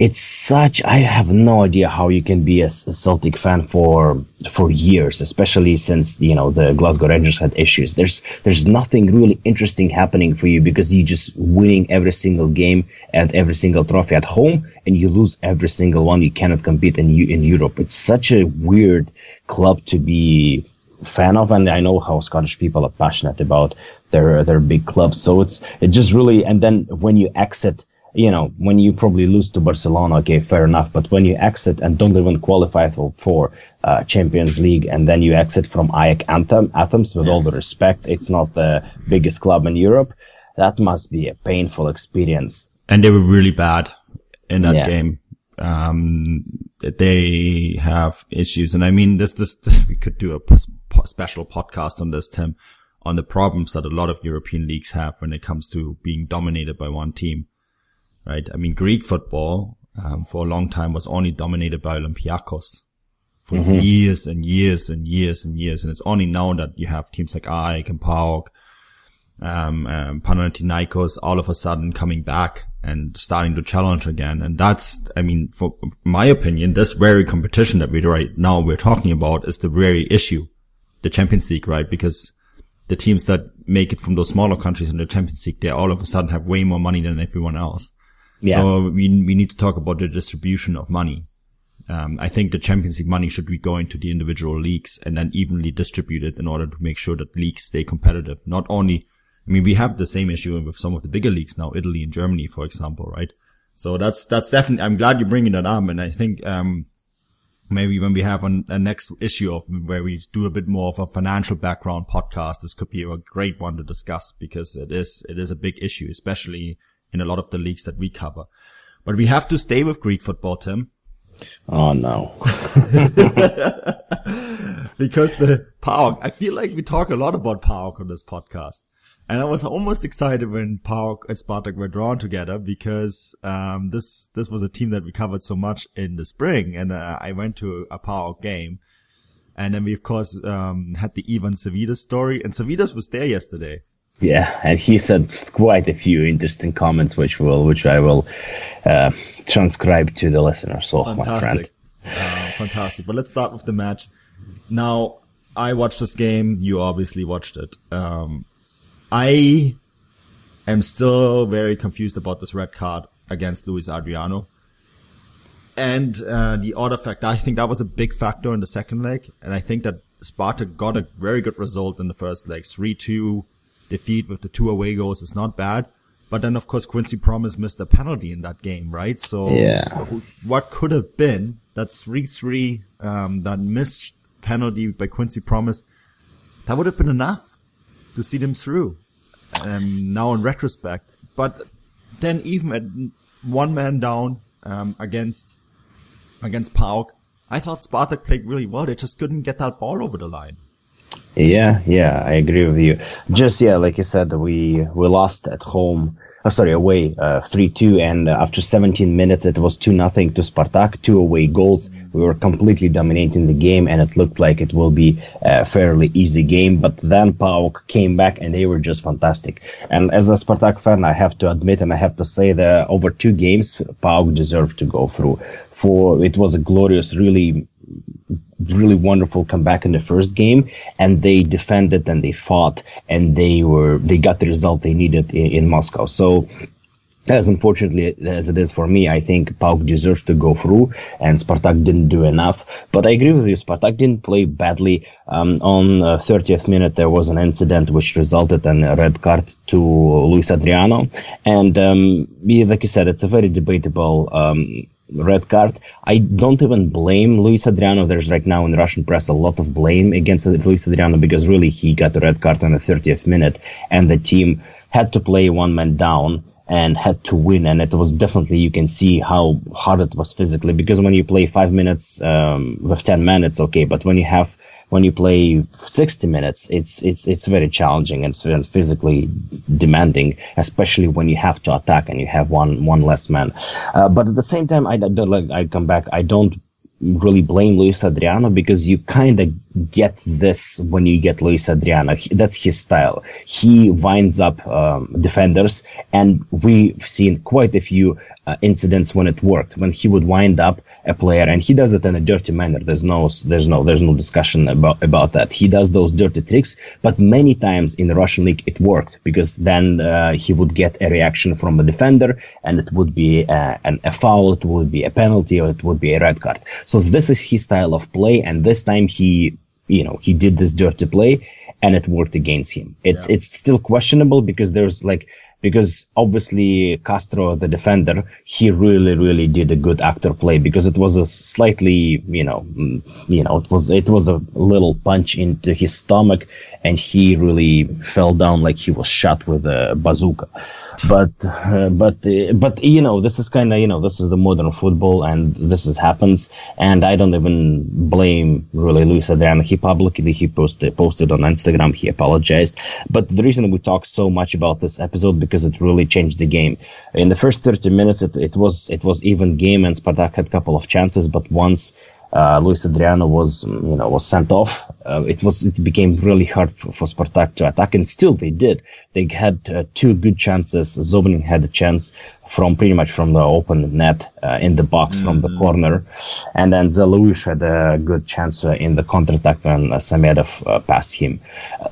Speaker 3: it's such I have no idea how you can be a, a, Celtic fan for for years, especially since you know the Glasgow Rangers had issues. There's there's nothing really interesting happening for you because you just winning every single game and every single trophy at home, and you lose every single one. You cannot compete in in Europe. It's such a weird club to be fan of, and I know how Scottish people are passionate about their their big clubs. So it's it just really and then when you exit you know, when you probably lose to Barcelona, okay, fair enough. But when you exit and don't even qualify for, for uh, Champions League, and then you exit from AEK Anthem, Athens, with yeah. all the respect, it's not the biggest club in Europe. That must be a painful experience.
Speaker 2: And they were really bad in that yeah. game. Um, they have issues, and I mean, this, this, this we could do a special podcast on this, Tim, on the problems that a lot of European leagues have when it comes to being dominated by one team right? I mean, Greek football um, for a long time was only dominated by Olympiacos for mm-hmm. years and years and years and years. And it's only now that you have teams like AEK and PAOK, um, um, Panathinaikos all of a sudden coming back and starting to challenge again. And that's, I mean, for my opinion, this very competition that we right now we're talking about is the very issue, the Champions League, right? Because the teams that make it from those smaller countries in the Champions League, they all of a sudden have way more money than everyone else. Yeah. So we, we need to talk about the distribution of money. Um, I think the Champions League money should be going to the individual leagues and then evenly distributed in order to make sure that leagues stay competitive. Not only, I mean, we have the same issue with some of the bigger leagues now, Italy and Germany, for example, right? So that's, that's definitely, I'm glad you're bringing that up. And I think, um, maybe when we have a, a next issue of where we do a bit more of a financial background podcast, this could be a great one to discuss because it is, it is a big issue, especially in a lot of the leagues that we cover. But we have to stay with Greek football, Tim.
Speaker 3: Oh no.
Speaker 2: because the PAOK, I feel like we talk a lot about PAOK on this podcast. And I was almost excited when PAOK and Spartak were drawn together because, um, this, this was a team that we covered so much in the spring. And, uh, I went to a PAOK game. And then we, of course, um, had the Ivan Savidis story and Savidis was there yesterday.
Speaker 3: Yeah, and he said quite a few interesting comments, which will, which I will uh, transcribe to the listeners. So, fantastic. my friend,
Speaker 2: uh, fantastic. But let's start with the match. Now, I watched this game. You obviously watched it. Um, I am still very confused about this red card against Luis Adriano. And uh, the other factor, I think that was a big factor in the second leg. And I think that Sparta got a very good result in the first leg, 3-2 defeat with the two away goals is not bad. But then, of course, Quincy Promes missed a penalty in that game, right? So,
Speaker 3: yeah.
Speaker 2: what could have been that 3-3, um, that missed penalty by Quincy Promes, that would have been enough to see them through. Um, now in retrospect. But then even at one man down, um, against, against PAOK, I thought Spartak played really well. They just couldn't get that ball over the line.
Speaker 3: Yeah, yeah, I agree with you. Just yeah, like you said, we we lost at home. Oh, sorry, away, uh, three two, and uh, after 17 minutes, it was two nothing to Spartak, two away goals. We were completely dominating the game, and it looked like it will be a fairly easy game. But then PAOK came back, and they were just fantastic. And as a Spartak fan, I have to admit, and I have to say that over two games, PAOK deserved to go through. For it was a glorious, really really wonderful comeback in the first game and they defended and they fought and they were they got the result they needed in, in Moscow. So as unfortunately as it is for me, I think PAOK deserves to go through, and Spartak didn't do enough. But I agree with you, Spartak didn't play badly. Um, on uh, 30th minute, there was an incident which resulted in a red card to Luis Adriano, and um, like you said, it's a very debatable. Um, red card. I don't even blame Luis Adriano. There's right now in Russian press a lot of blame against Luis Adriano because really he got the red card on the 30th minute and the team had to play one man down and had to win. And it was definitely, you can see how hard it was physically because when you play five minutes, um, with 10 minutes, okay. But when you have when you play 60 minutes, it's it's it's very challenging and physically demanding, especially when you have to attack and you have one one less man. Uh, but at the same time, I, I like I come back. I don't really blame Luis Adriano because you kind of get this when you get Luis Adriano. He, that's his style. He winds up um, defenders, and we've seen quite a few uh, incidents when it worked. When he would wind up a player, and he does it in a dirty manner. There's no, there's no, there's no discussion about about that. He does those dirty tricks, but many times in the Russian league it worked because then uh, he would get a reaction from the defender, and it would be a, an, a foul, it would be a penalty, or it would be a red card. So this is his style of play, and this time he, you know, he did this dirty play, and it worked against him. It's yeah. it's still questionable because there's like because obviously Castro, the defender, he really, really did a good actor play because it was a slightly, you know, mm, you know, it was, it was a little punch into his stomach and he really fell down like he was shot with a bazooka. But, uh, but, uh, but, you know, this is kind of, you know, this is the modern football and this is happens. And I don't even blame really Luis Adriano. He publicly, he posted, posted on Instagram, he apologized. But the reason we talk so much about this episode because it really changed the game. In the first 30 minutes, it, it was, it was even game and Spartak had a couple of chances, but once, uh, Luis Adriano was, you know, was sent off. Uh, it was, it became really hard for, for Spartak to attack, and still they did. They had uh, two good chances. Zobnin had a chance from pretty much from the open net uh, in the box mm-hmm. from the mm-hmm. corner, and then Zé Luís had a good chance uh, in the counter attack when uh, Samedov uh, passed him.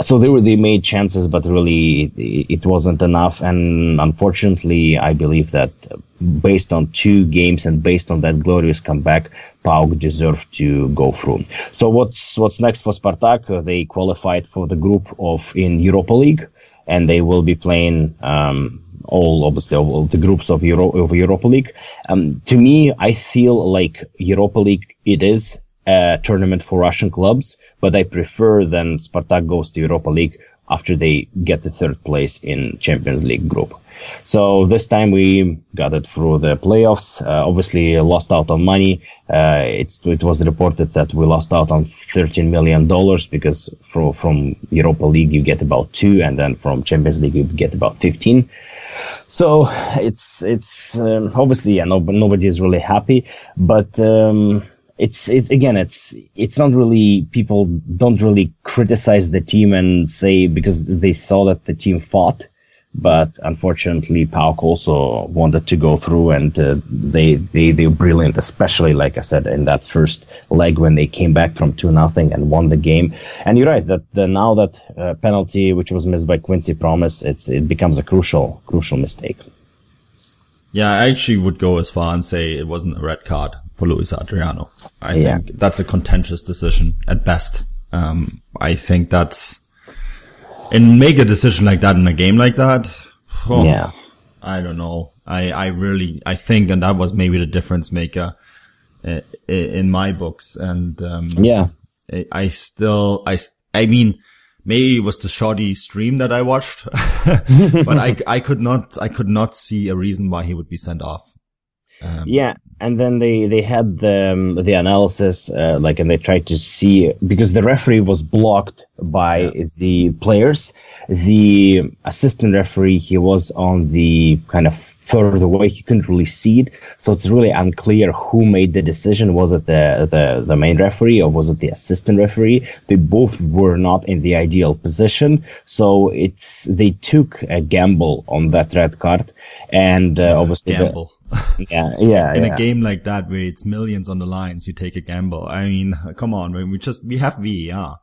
Speaker 3: So they were they made chances, but really it, it wasn't enough. And unfortunately, I believe that based on two games and based on that glorious comeback, PAOK deserved to go through. So what's what's next for Spartak? Uh, they qualified for the group of in Europa League, and they will be playing um, all obviously all the groups of Euro of Europa League. Um, to me, I feel like Europa League it is a tournament for Russian clubs, but I prefer than Spartak goes to Europa League after they get the third place in Champions League group. So this time we got it through the playoffs. Uh, obviously lost out on money. Uh, it was reported that we lost out on 13 million dollars because from, from Europa League you get about two and then from Champions League you get about 15. So it's, it's, um, obviously, yeah, no, nobody is really happy, but, um, it's it's again it's it's not really people don't really criticize the team and say because they saw that the team fought but unfortunately PAOK also wanted to go through and uh, they, they they were brilliant especially like I said in that first leg when they came back from 2 nothing and won the game. And you're right that the, now that uh, penalty which was missed by Quincy Promes it's it becomes a crucial crucial mistake.
Speaker 2: Yeah I actually would go as far and say it wasn't a red card for Luis Adriano. I yeah. think that's a contentious decision at best. Um, I think that's and make a decision like that in a game like that.
Speaker 3: Oh, yeah.
Speaker 2: I don't know. I, I really, I think, and that was maybe the difference maker uh, in my books. And, um,
Speaker 3: yeah,
Speaker 2: I, I still, I, I mean, maybe it was the shoddy stream that I watched, but I, I could not, I could not see a reason why he would be sent off. Um,
Speaker 3: Yeah, and then they they had the um, the analysis, uh, like, and they tried to see because the referee was blocked by the players. The assistant referee he was on the kind of further away, he couldn't really see it, so it's really unclear who made the decision. Was it the the the main referee or was it the assistant referee? They both were not in the ideal position, so it's they took a gamble on that red card, and uh, obviously the-
Speaker 2: gamble.
Speaker 3: yeah, yeah,
Speaker 2: in
Speaker 3: yeah.
Speaker 2: a game like that where it's millions on the lines, you take a gamble. I mean, come on, we just we have VAR.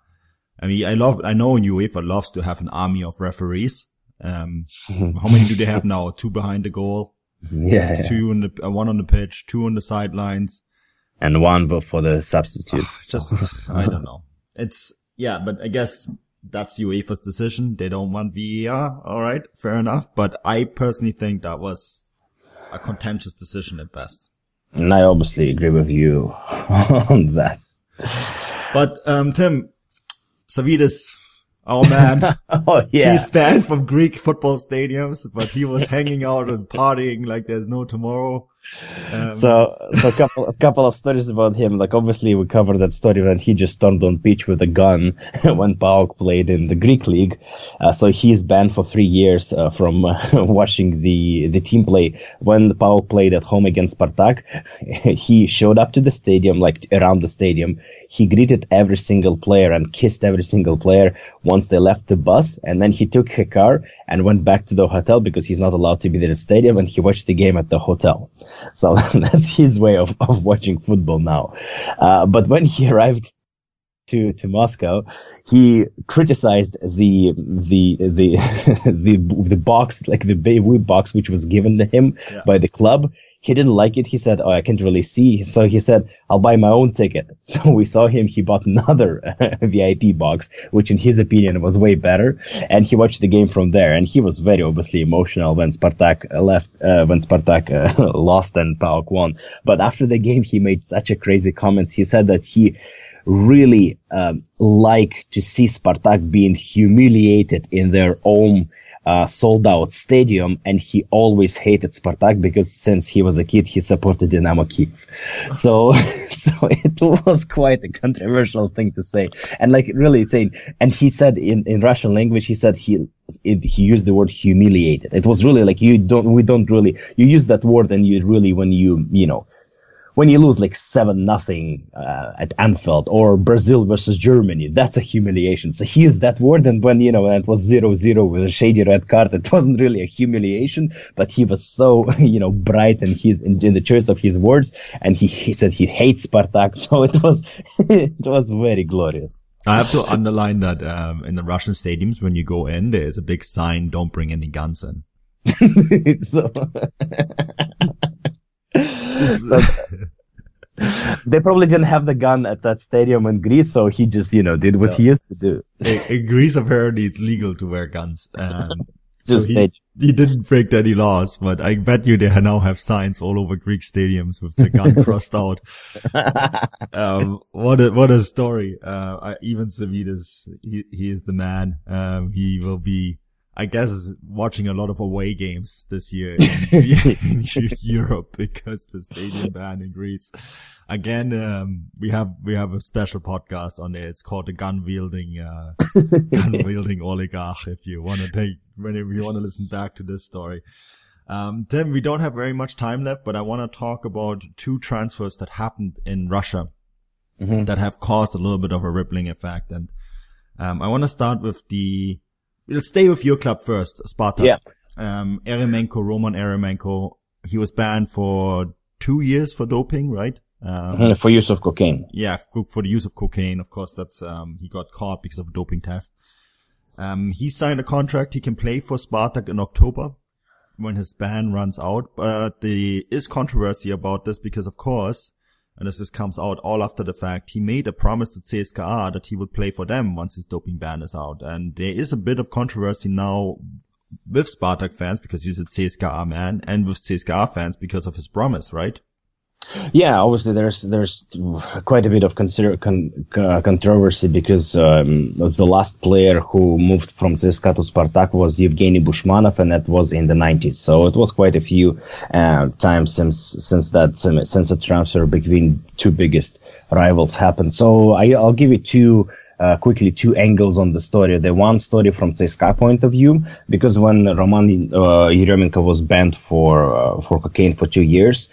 Speaker 2: I mean, I love, I know UEFA loves to have an army of referees. Um, how many do they have now? Two behind the goal,
Speaker 3: yeah,
Speaker 2: two on the, uh, one on the pitch, two on the sidelines.
Speaker 3: and one for the substitutes.
Speaker 2: Just, I don't know. It's, yeah, but I guess that's UEFA's decision. They don't want VAR. All right. Fair enough. But I personally think that was a contentious decision at best.
Speaker 3: and I obviously agree with you on that.
Speaker 2: But, um, Tim, Savidis, our man,
Speaker 3: Oh yeah,
Speaker 2: he's banned from Greek football stadiums, but he was hanging out and partying like there's no tomorrow. Um,
Speaker 3: So, so a couple, a couple of stories about him. Like, obviously, we covered that story when he just stormed on pitch with a gun when PAOK played in the Greek league. Uh, so he's banned for three years uh, from uh, watching the the team play. When PAOK played at home against Spartak, he showed up to the stadium, like around the stadium. He greeted every single player and kissed every single player once they left the bus, and then he took a car and went back to the hotel because he's not allowed to be there at the stadium, and he watched the game at the hotel. So that's his way of, of watching football now. Uh, but when he arrived to, to Moscow, he criticized the, the, the, the, the box, like the VIP box, which was given to him
Speaker 2: Yeah.
Speaker 3: by the club. He didn't like it. He said, Oh, I can't really see. So he said, I'll buy my own ticket. So we saw him. He bought another VIP box, which in his opinion was way better. And he watched the game from there. And he was very obviously emotional when Spartak uh, left, uh, when Spartak uh, lost and PAOK won. But after the game, he made such a crazy comments. He said that he really um, like to see Spartak being humiliated in their own uh, sold out stadium and he always hated Spartak because since he was a kid he supported Dynamo Kiev. So so it was quite a controversial thing to say and like really saying and he said in, in Russian language he said he it, he used the word humiliated. It was really like you don't we don't really you use that word and you really when you you know when you lose like seven nothing uh, at Anfield or Brazil versus Germany, that's a humiliation. So he used that word, and when you know when it was zero zero with a shady red card, it wasn't really a humiliation, but he was so you know bright in his in, in the choice of his words, and he, he said he hates Spartak, so it was it was very glorious.
Speaker 2: I have to underline that um, in the Russian stadiums, when you go in, there is a big sign: "Don't bring any guns in."
Speaker 3: So they probably didn't have the gun at that stadium in Greece, so he just you know did what
Speaker 2: No.
Speaker 3: he used to do.
Speaker 2: in, Greece, apparently, it's legal to wear guns. Um, so he, he didn't break any laws, but I bet you they now have signs all over Greek stadiums with the gun crossed out. Um, what a what a story! Uh, I, Ivan Savidis, he he is the man. Um, he will be, I guess, watching a lot of away games this year in, in Europe because the stadium ban in Greece. Again, um, we have we have a special podcast on there. It's called the gun wielding uh, gun wielding oligarch. If you want to take, whenever you want to listen back to this story. Um, Tim, we don't have very much time left, but I want to talk about two transfers that happened in Russia
Speaker 3: Mhm.
Speaker 2: that have caused a little bit of a rippling effect. And um, I want to start with the. We'll stay with your club first, Sparta.
Speaker 3: Yeah.
Speaker 2: Um, Eremenko, Roman Eremenko, he was banned for two years for doping, right? Um,
Speaker 3: Mhm, for use of cocaine.
Speaker 2: yeah, for for the use of cocaine. Of course, that's um, he got caught because of a doping test. Um, he signed a contract. He can play for Spartak in October when his ban runs out. But there is controversy about this because, of course, and this just comes out all after the fact, he made a promise to CSKA that he would play for them once his doping ban is out. And there is a bit of controversy now with Spartak fans because he's a CSKA man and with CSKA fans because of his promise, right?
Speaker 3: Yeah, obviously there's there's quite a bit of consider, con, uh, controversy because um, the last player who moved from CSKA to Spartak was Evgeny Bushmanov, and that was in the 90s. So it was quite a few uh, times since since that since the transfer between two biggest rivals happened. So I, I'll give you two uh, quickly two angles on the story. The one story from CSKA point of view, because when Roman uh, Yeremenko was banned for uh, for cocaine for two years,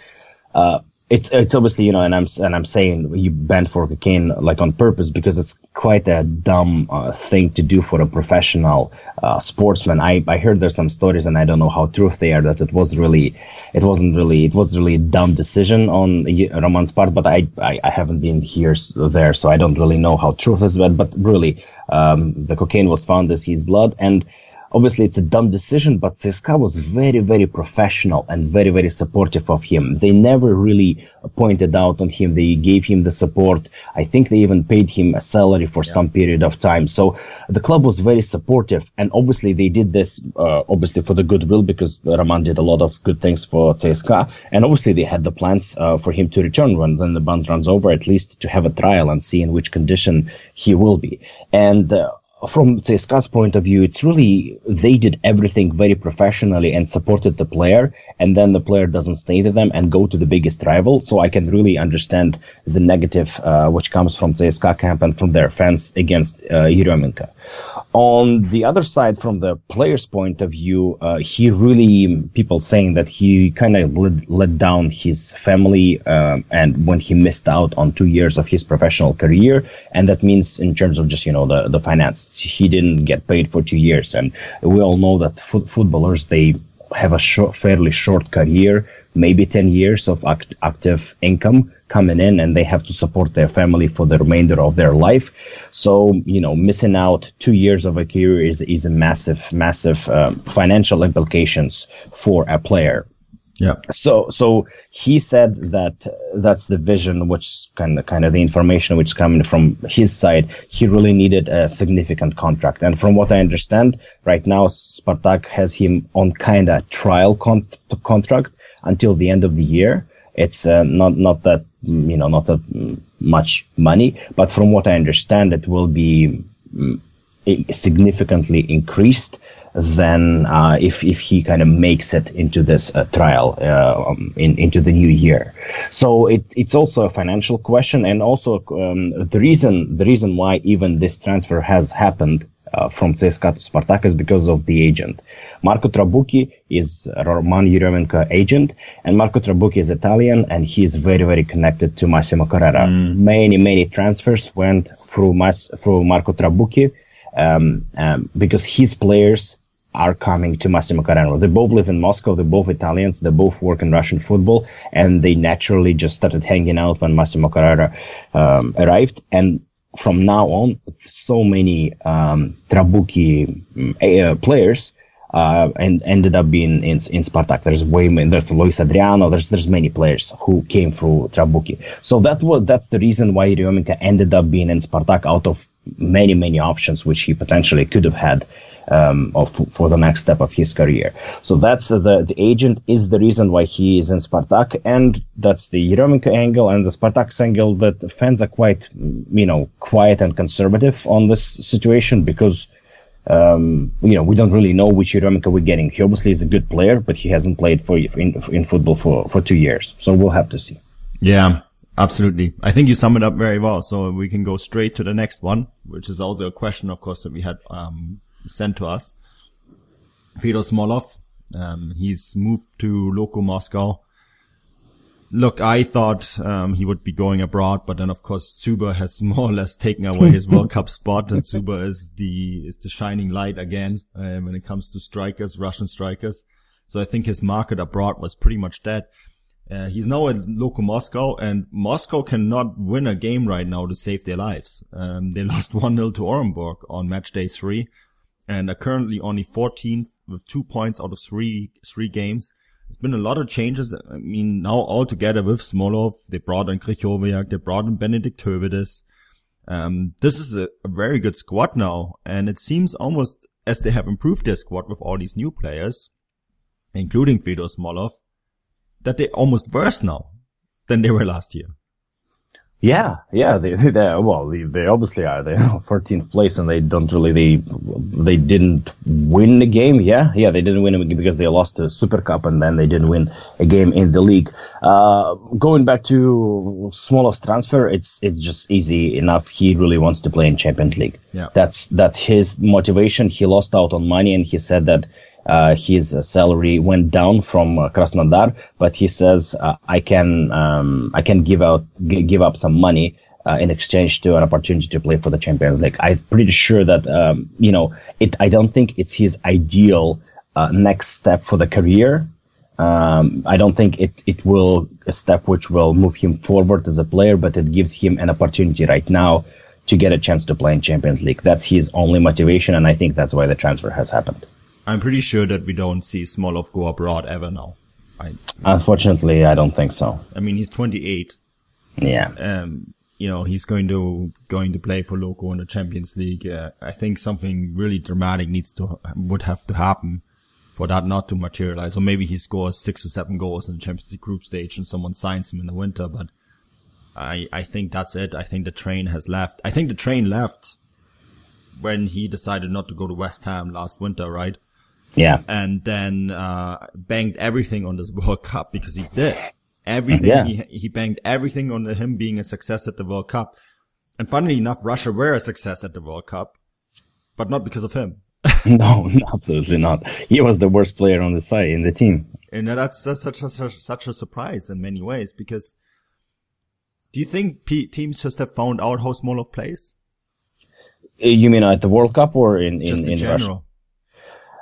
Speaker 3: uh, it's it's obviously you know, and I'm and I'm saying you banned for cocaine like on purpose because it's quite a dumb uh, thing to do for a professional uh, sportsman. I I heard there's some stories and I don't know how true they are that it was really, it wasn't really, it was really a dumb decision on Roman's part. But I, I I haven't been here there, so I don't really know how truth is. But but really, um, the cocaine was found as his blood and Obviously, it's a dumb decision, but CSKA was very, very professional and very, very supportive of him. They never really pointed out on him. They gave him the support. I think they even paid him a salary for yeah. some period of time. So the club was very supportive. And obviously, they did this, uh, obviously for the goodwill because Roman did a lot of good things for CSKA. And obviously, they had the plans uh, for him to return when, when the band runs over, at least to have a trial and see in which condition he will be. And, uh, from CSKA's point of view, it's really they did everything very professionally and supported the player, and then the player doesn't stay to them and go to the biggest rival. So I can really understand the negative uh, which comes from CSKA camp and from their fans against uh, Yeremenko. On the other side, from the player's point of view, uh, he really people saying that he kind of let, let, down his family, um, and when he missed out on two years of his professional career, and that means in terms of just you know the the finance, he didn't get paid for two years, and we all know that fo- footballers they have a short, fairly short career, maybe 10 years of act- active income coming in and they have to support their family for the remainder of their life. So, you know, missing out two years of a career is, is a massive, massive um, financial implications for a player.
Speaker 2: Yeah.
Speaker 3: So, so he said that that's the vision, which kind of, kind of the information which coming from his side. He really needed a significant contract. And from what I understand, right now, Spartak has him on kind of trial con- contract until the end of the year. It's uh, not, not that, you know, not that much money, but from what I understand, it will be mm, significantly increased than uh, if if he kind of makes it into this uh, trial uh, um, in, into the new year. So it it's also a financial question, and also um, the reason the reason why even this transfer has happened. Uh, from CSKA to Spartak is because of the agent. Marco Trabucchi is Roman Yeremenko agent, and Marco Trabucchi is Italian, and he is very, very connected to Massimo Carrera. Mm. Many, many transfers went through Mas- through Marco Trabucchi, um, um, because his players are coming to Massimo Carrera. They both live in Moscow. They're both Italians. They both work in Russian football, and they naturally just started hanging out when Massimo Carrera um, arrived. And from now on, so many um, Trabucchi uh, players uh, and ended up being in, in Spartak. There's way there's Luis Adriano. There's there's many players who came through Trabucchi. So that was that's the reason why Yeremenko ended up being in Spartak out of many many options which he potentially could have had um, of, for the next step of his career. So that's the the agent is the reason why he is in Spartak, and that's the Yeremenko angle and the Spartak's angle. That fans are quite you know quiet and conservative on this situation because. Um, you know, we don't really know which Yeremenko we're getting. He obviously is a good player, but he hasn't played for in, in football for, for two years. So we'll have to see.
Speaker 2: Yeah, absolutely. I think you sum it up very well. So we can go straight to the next one, which is also a question, of course, that we had um, sent to us. Fedor Smolov, um, he's moved to Loko Moscow. Look, I thought um, he would be going abroad, but then of course Dzyuba has more or less taken away his World Cup spot. And Dzyuba is the is the shining light again uh, when it comes to strikers, Russian strikers. So I think his market abroad was pretty much dead. Uh, he's now at Loko Moscow, and Moscow cannot win a game right now to save their lives. Um, they lost 1-0 to Orenburg on match day three and are currently only 14th with two points out of three three games. There's been a lot of changes. I mean, now all together with Smolov, they brought in Krychowiak, they brought in Benedikt Höwedes. Um, this is a, a, very good squad now, and it seems almost as they have improved their squad with all these new players, including Fedor Smolov, that they almost worse now. than they were last year.
Speaker 3: Yeah, yeah, they, they, they well, they, they, obviously are. They're 14th place, and they don't really they they didn't win the game. Yeah, yeah, they didn't win because they lost the Super Cup, and then they didn't win a game in the league. Uh, going back to Smolov's transfer, it's it's just easy enough. He really wants to play in Champions League.
Speaker 2: Yeah,
Speaker 3: that's that's his motivation. He lost out on money, and he said that his salary went down from uh, Krasnodar, but he says uh, I can um, I can give out g- give up some money uh, in exchange to an opportunity to play for the Champions League. I'm pretty sure that um, you know it. I don't think it's his ideal uh, next step for the career. Um, I don't think it it will a step which will move him forward as a player, but it gives him an opportunity right now to get a chance to play in Champions League. That's his only motivation, and I think that's why the transfer has happened.
Speaker 2: I'm pretty sure that we don't see Smolov go abroad ever now.
Speaker 3: I, Unfortunately, I don't think so.
Speaker 2: I mean, he's 28.
Speaker 3: Yeah.
Speaker 2: Um, you know, he's going to going to play for Loco in the Champions League. Uh, I think something really dramatic needs to would have to happen for that not to materialize. Or maybe he scores six or seven goals in the Champions League group stage and someone signs him in the winter. But I I think that's it. I think the train has left. I think the train left when he decided not to go to West Ham last winter, right?
Speaker 3: Yeah.
Speaker 2: And then, uh, banged everything on this World Cup because he did everything. Yeah. He, he banged everything on him being a success at the World Cup. And funnily enough, Russia were a success at the World Cup, but not because of him.
Speaker 3: no, absolutely not. He was the worst player on the side in the team.
Speaker 2: And that's, that's such a, such, such a surprise in many ways because do you think P- teams just have found out how Smolov plays?
Speaker 3: You mean at the World Cup or in, in,
Speaker 2: in,
Speaker 3: in
Speaker 2: general?
Speaker 3: Russia?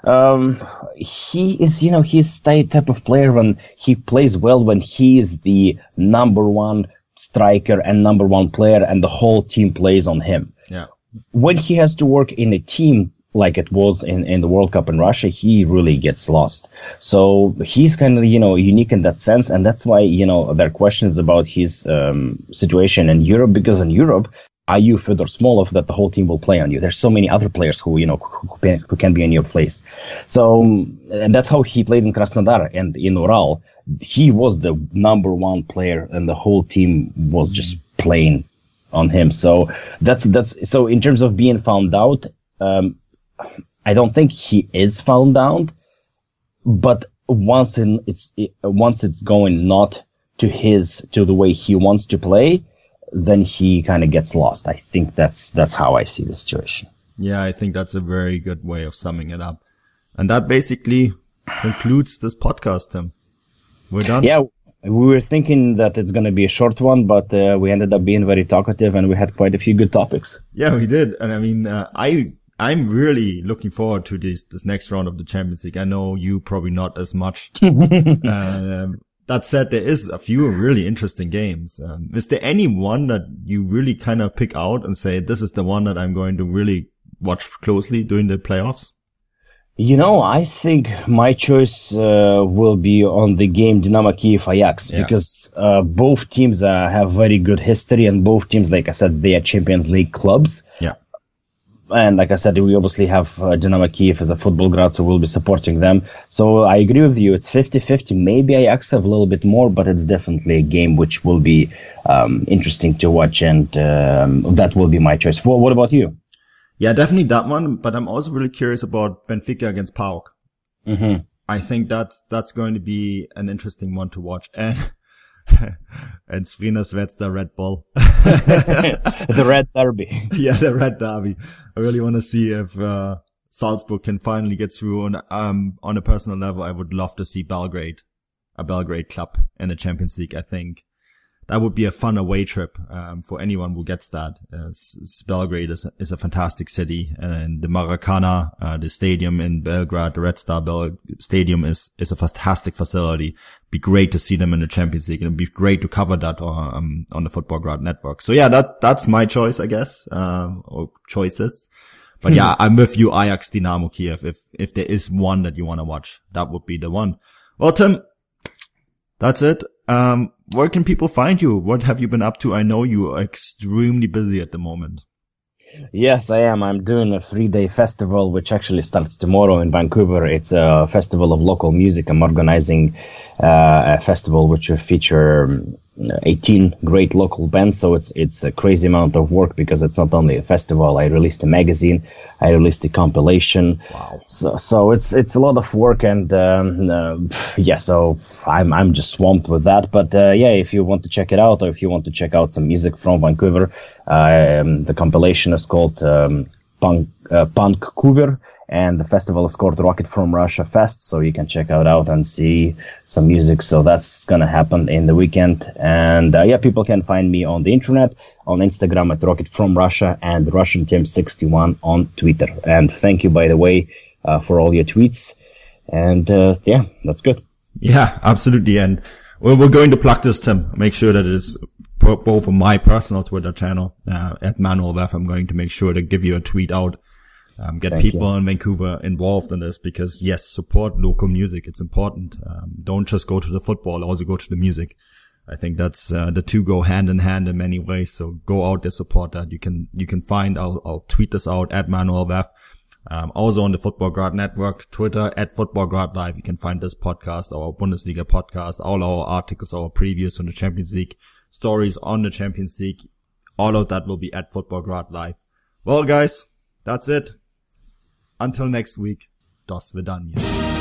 Speaker 3: Um, he is, you know, he's the type of player when he plays well when he is the number one striker and number one player and the whole team plays on him.
Speaker 2: Yeah.
Speaker 3: When he has to work in a team like it was in, in the World Cup in Russia, he really gets lost. So he's kind of, you know, unique in that sense. And that's why, you know, there are questions about his um, situation in Europe because in Europe, you Fedor Smolov that the whole team will play on you? There's so many other players who, you know, who, who can be in your place. So, and that's how he played in Krasnodar and in Ural. He was the number one player and the whole team was just playing on him. So that's, that's, so in terms of being found out, um, I don't think he is found out, but once in, it's, it, once it's going not to his, to the way he wants to play, then he kind of gets lost. I think that's that's how I see the situation.
Speaker 2: Yeah, I think that's a very good way of summing it up. And that basically concludes this podcast, Tim. We're done.
Speaker 3: Yeah, we were thinking that it's going to be a short one, but uh, we ended up being very talkative and we had quite a few good topics.
Speaker 2: Yeah, we did. And I mean, uh, I, I'm really looking forward to this, this next round of the Champions League. I know you probably not as much. um, that said, there is a few really interesting games. Um, is there any one that you really kind of pick out and say, this is the one that I'm going to really watch closely during the playoffs?
Speaker 3: You know, I think my choice uh, will be on the game Dynamo Kiev Ajax yeah. because uh, both teams uh, have very good history and both teams, like I said, they are Champions League clubs.
Speaker 2: Yeah
Speaker 3: and like I said, we obviously have uh, Dynamo Kiev as a Futbolgrad, so we'll be supporting them. So I agree with you. It's 50-50. Maybe I accept a little bit more, but it's definitely a game which will be um, interesting to watch, and um, that will be my choice. Well, what about you?
Speaker 2: Yeah, definitely that one. But I'm also really curious about Benfica against PAOK.
Speaker 3: Mm-hmm.
Speaker 2: I think that's that's going to be an interesting one to watch. And and Zvezda Zvezda Red Bull.
Speaker 3: the Red Derby.
Speaker 2: yeah, the Red Derby. I really want to see if uh, Salzburg can finally get through. On um on a personal level, I would love to see Belgrade, a Belgrade club in the Champions League. I think that would be a fun away trip um, for anyone who gets that. Uh, Belgrade is a, is a fantastic city, and the Maracana, uh, the stadium in Belgrade, the Red Star Bel- Stadium is is a fantastic facility. Be great to see them in the Champions League, and be great to cover that on, um, on the Futbolgrad network. So yeah, that that's my choice, I guess, uh, or choices. But yeah, I'm with you, Ajax Dynamo Kiev. If if there is one that you want to watch, that would be the one. Well, Tim, that's it. Um, where can people find you? What have you been up to? I know you are extremely busy at the moment.
Speaker 3: Yes, I am. I'm doing a three day festival, which actually starts tomorrow in Vancouver. It's a festival of local music. I'm organizing uh, a festival which will feature 18 great local bands. So it's it's a crazy amount of work because it's not only a festival. I released a magazine, I released a compilation.
Speaker 2: Wow.
Speaker 3: So so it's it's a lot of work, and um, uh, yeah. So I'm I'm just swamped with that. But uh, yeah, if you want to check it out, or if you want to check out some music from Vancouver, um, the compilation is called um, Punk uh, Punk Cover and the festival is called Rocket from Russia Fest, so you can check it out and see some music. So that's gonna happen in the weekend, and uh, yeah, people can find me on the internet, on Instagram at Rocket from Russia and Russian Tim 61 on Twitter. And thank you, by the way, uh, for all your tweets. And uh, yeah, that's good.
Speaker 2: Yeah, absolutely. And we're, going to plug this, Tim. Make sure that it is both on my personal Twitter channel uh, at Manuel. I'm going to make sure to give you a tweet out um, get Thank people you. in Vancouver involved in this because yes, support local music. It's important. Um, don't just go to the football, also go to the music. I think that's uh, the two go hand in hand in many ways. So go out there, support that. You can you can find. I'll I'll tweet this out at Manuel Veth. Um, also on the Futbolgrad Network, Twitter at Futbolgrad Live. You can find this podcast, our Bundesliga podcast, all our articles, our previews on the Champions League, stories on the Champions League. All of that will be at Futbolgrad Live. Well, guys, that's it. Until next week, das Vidania.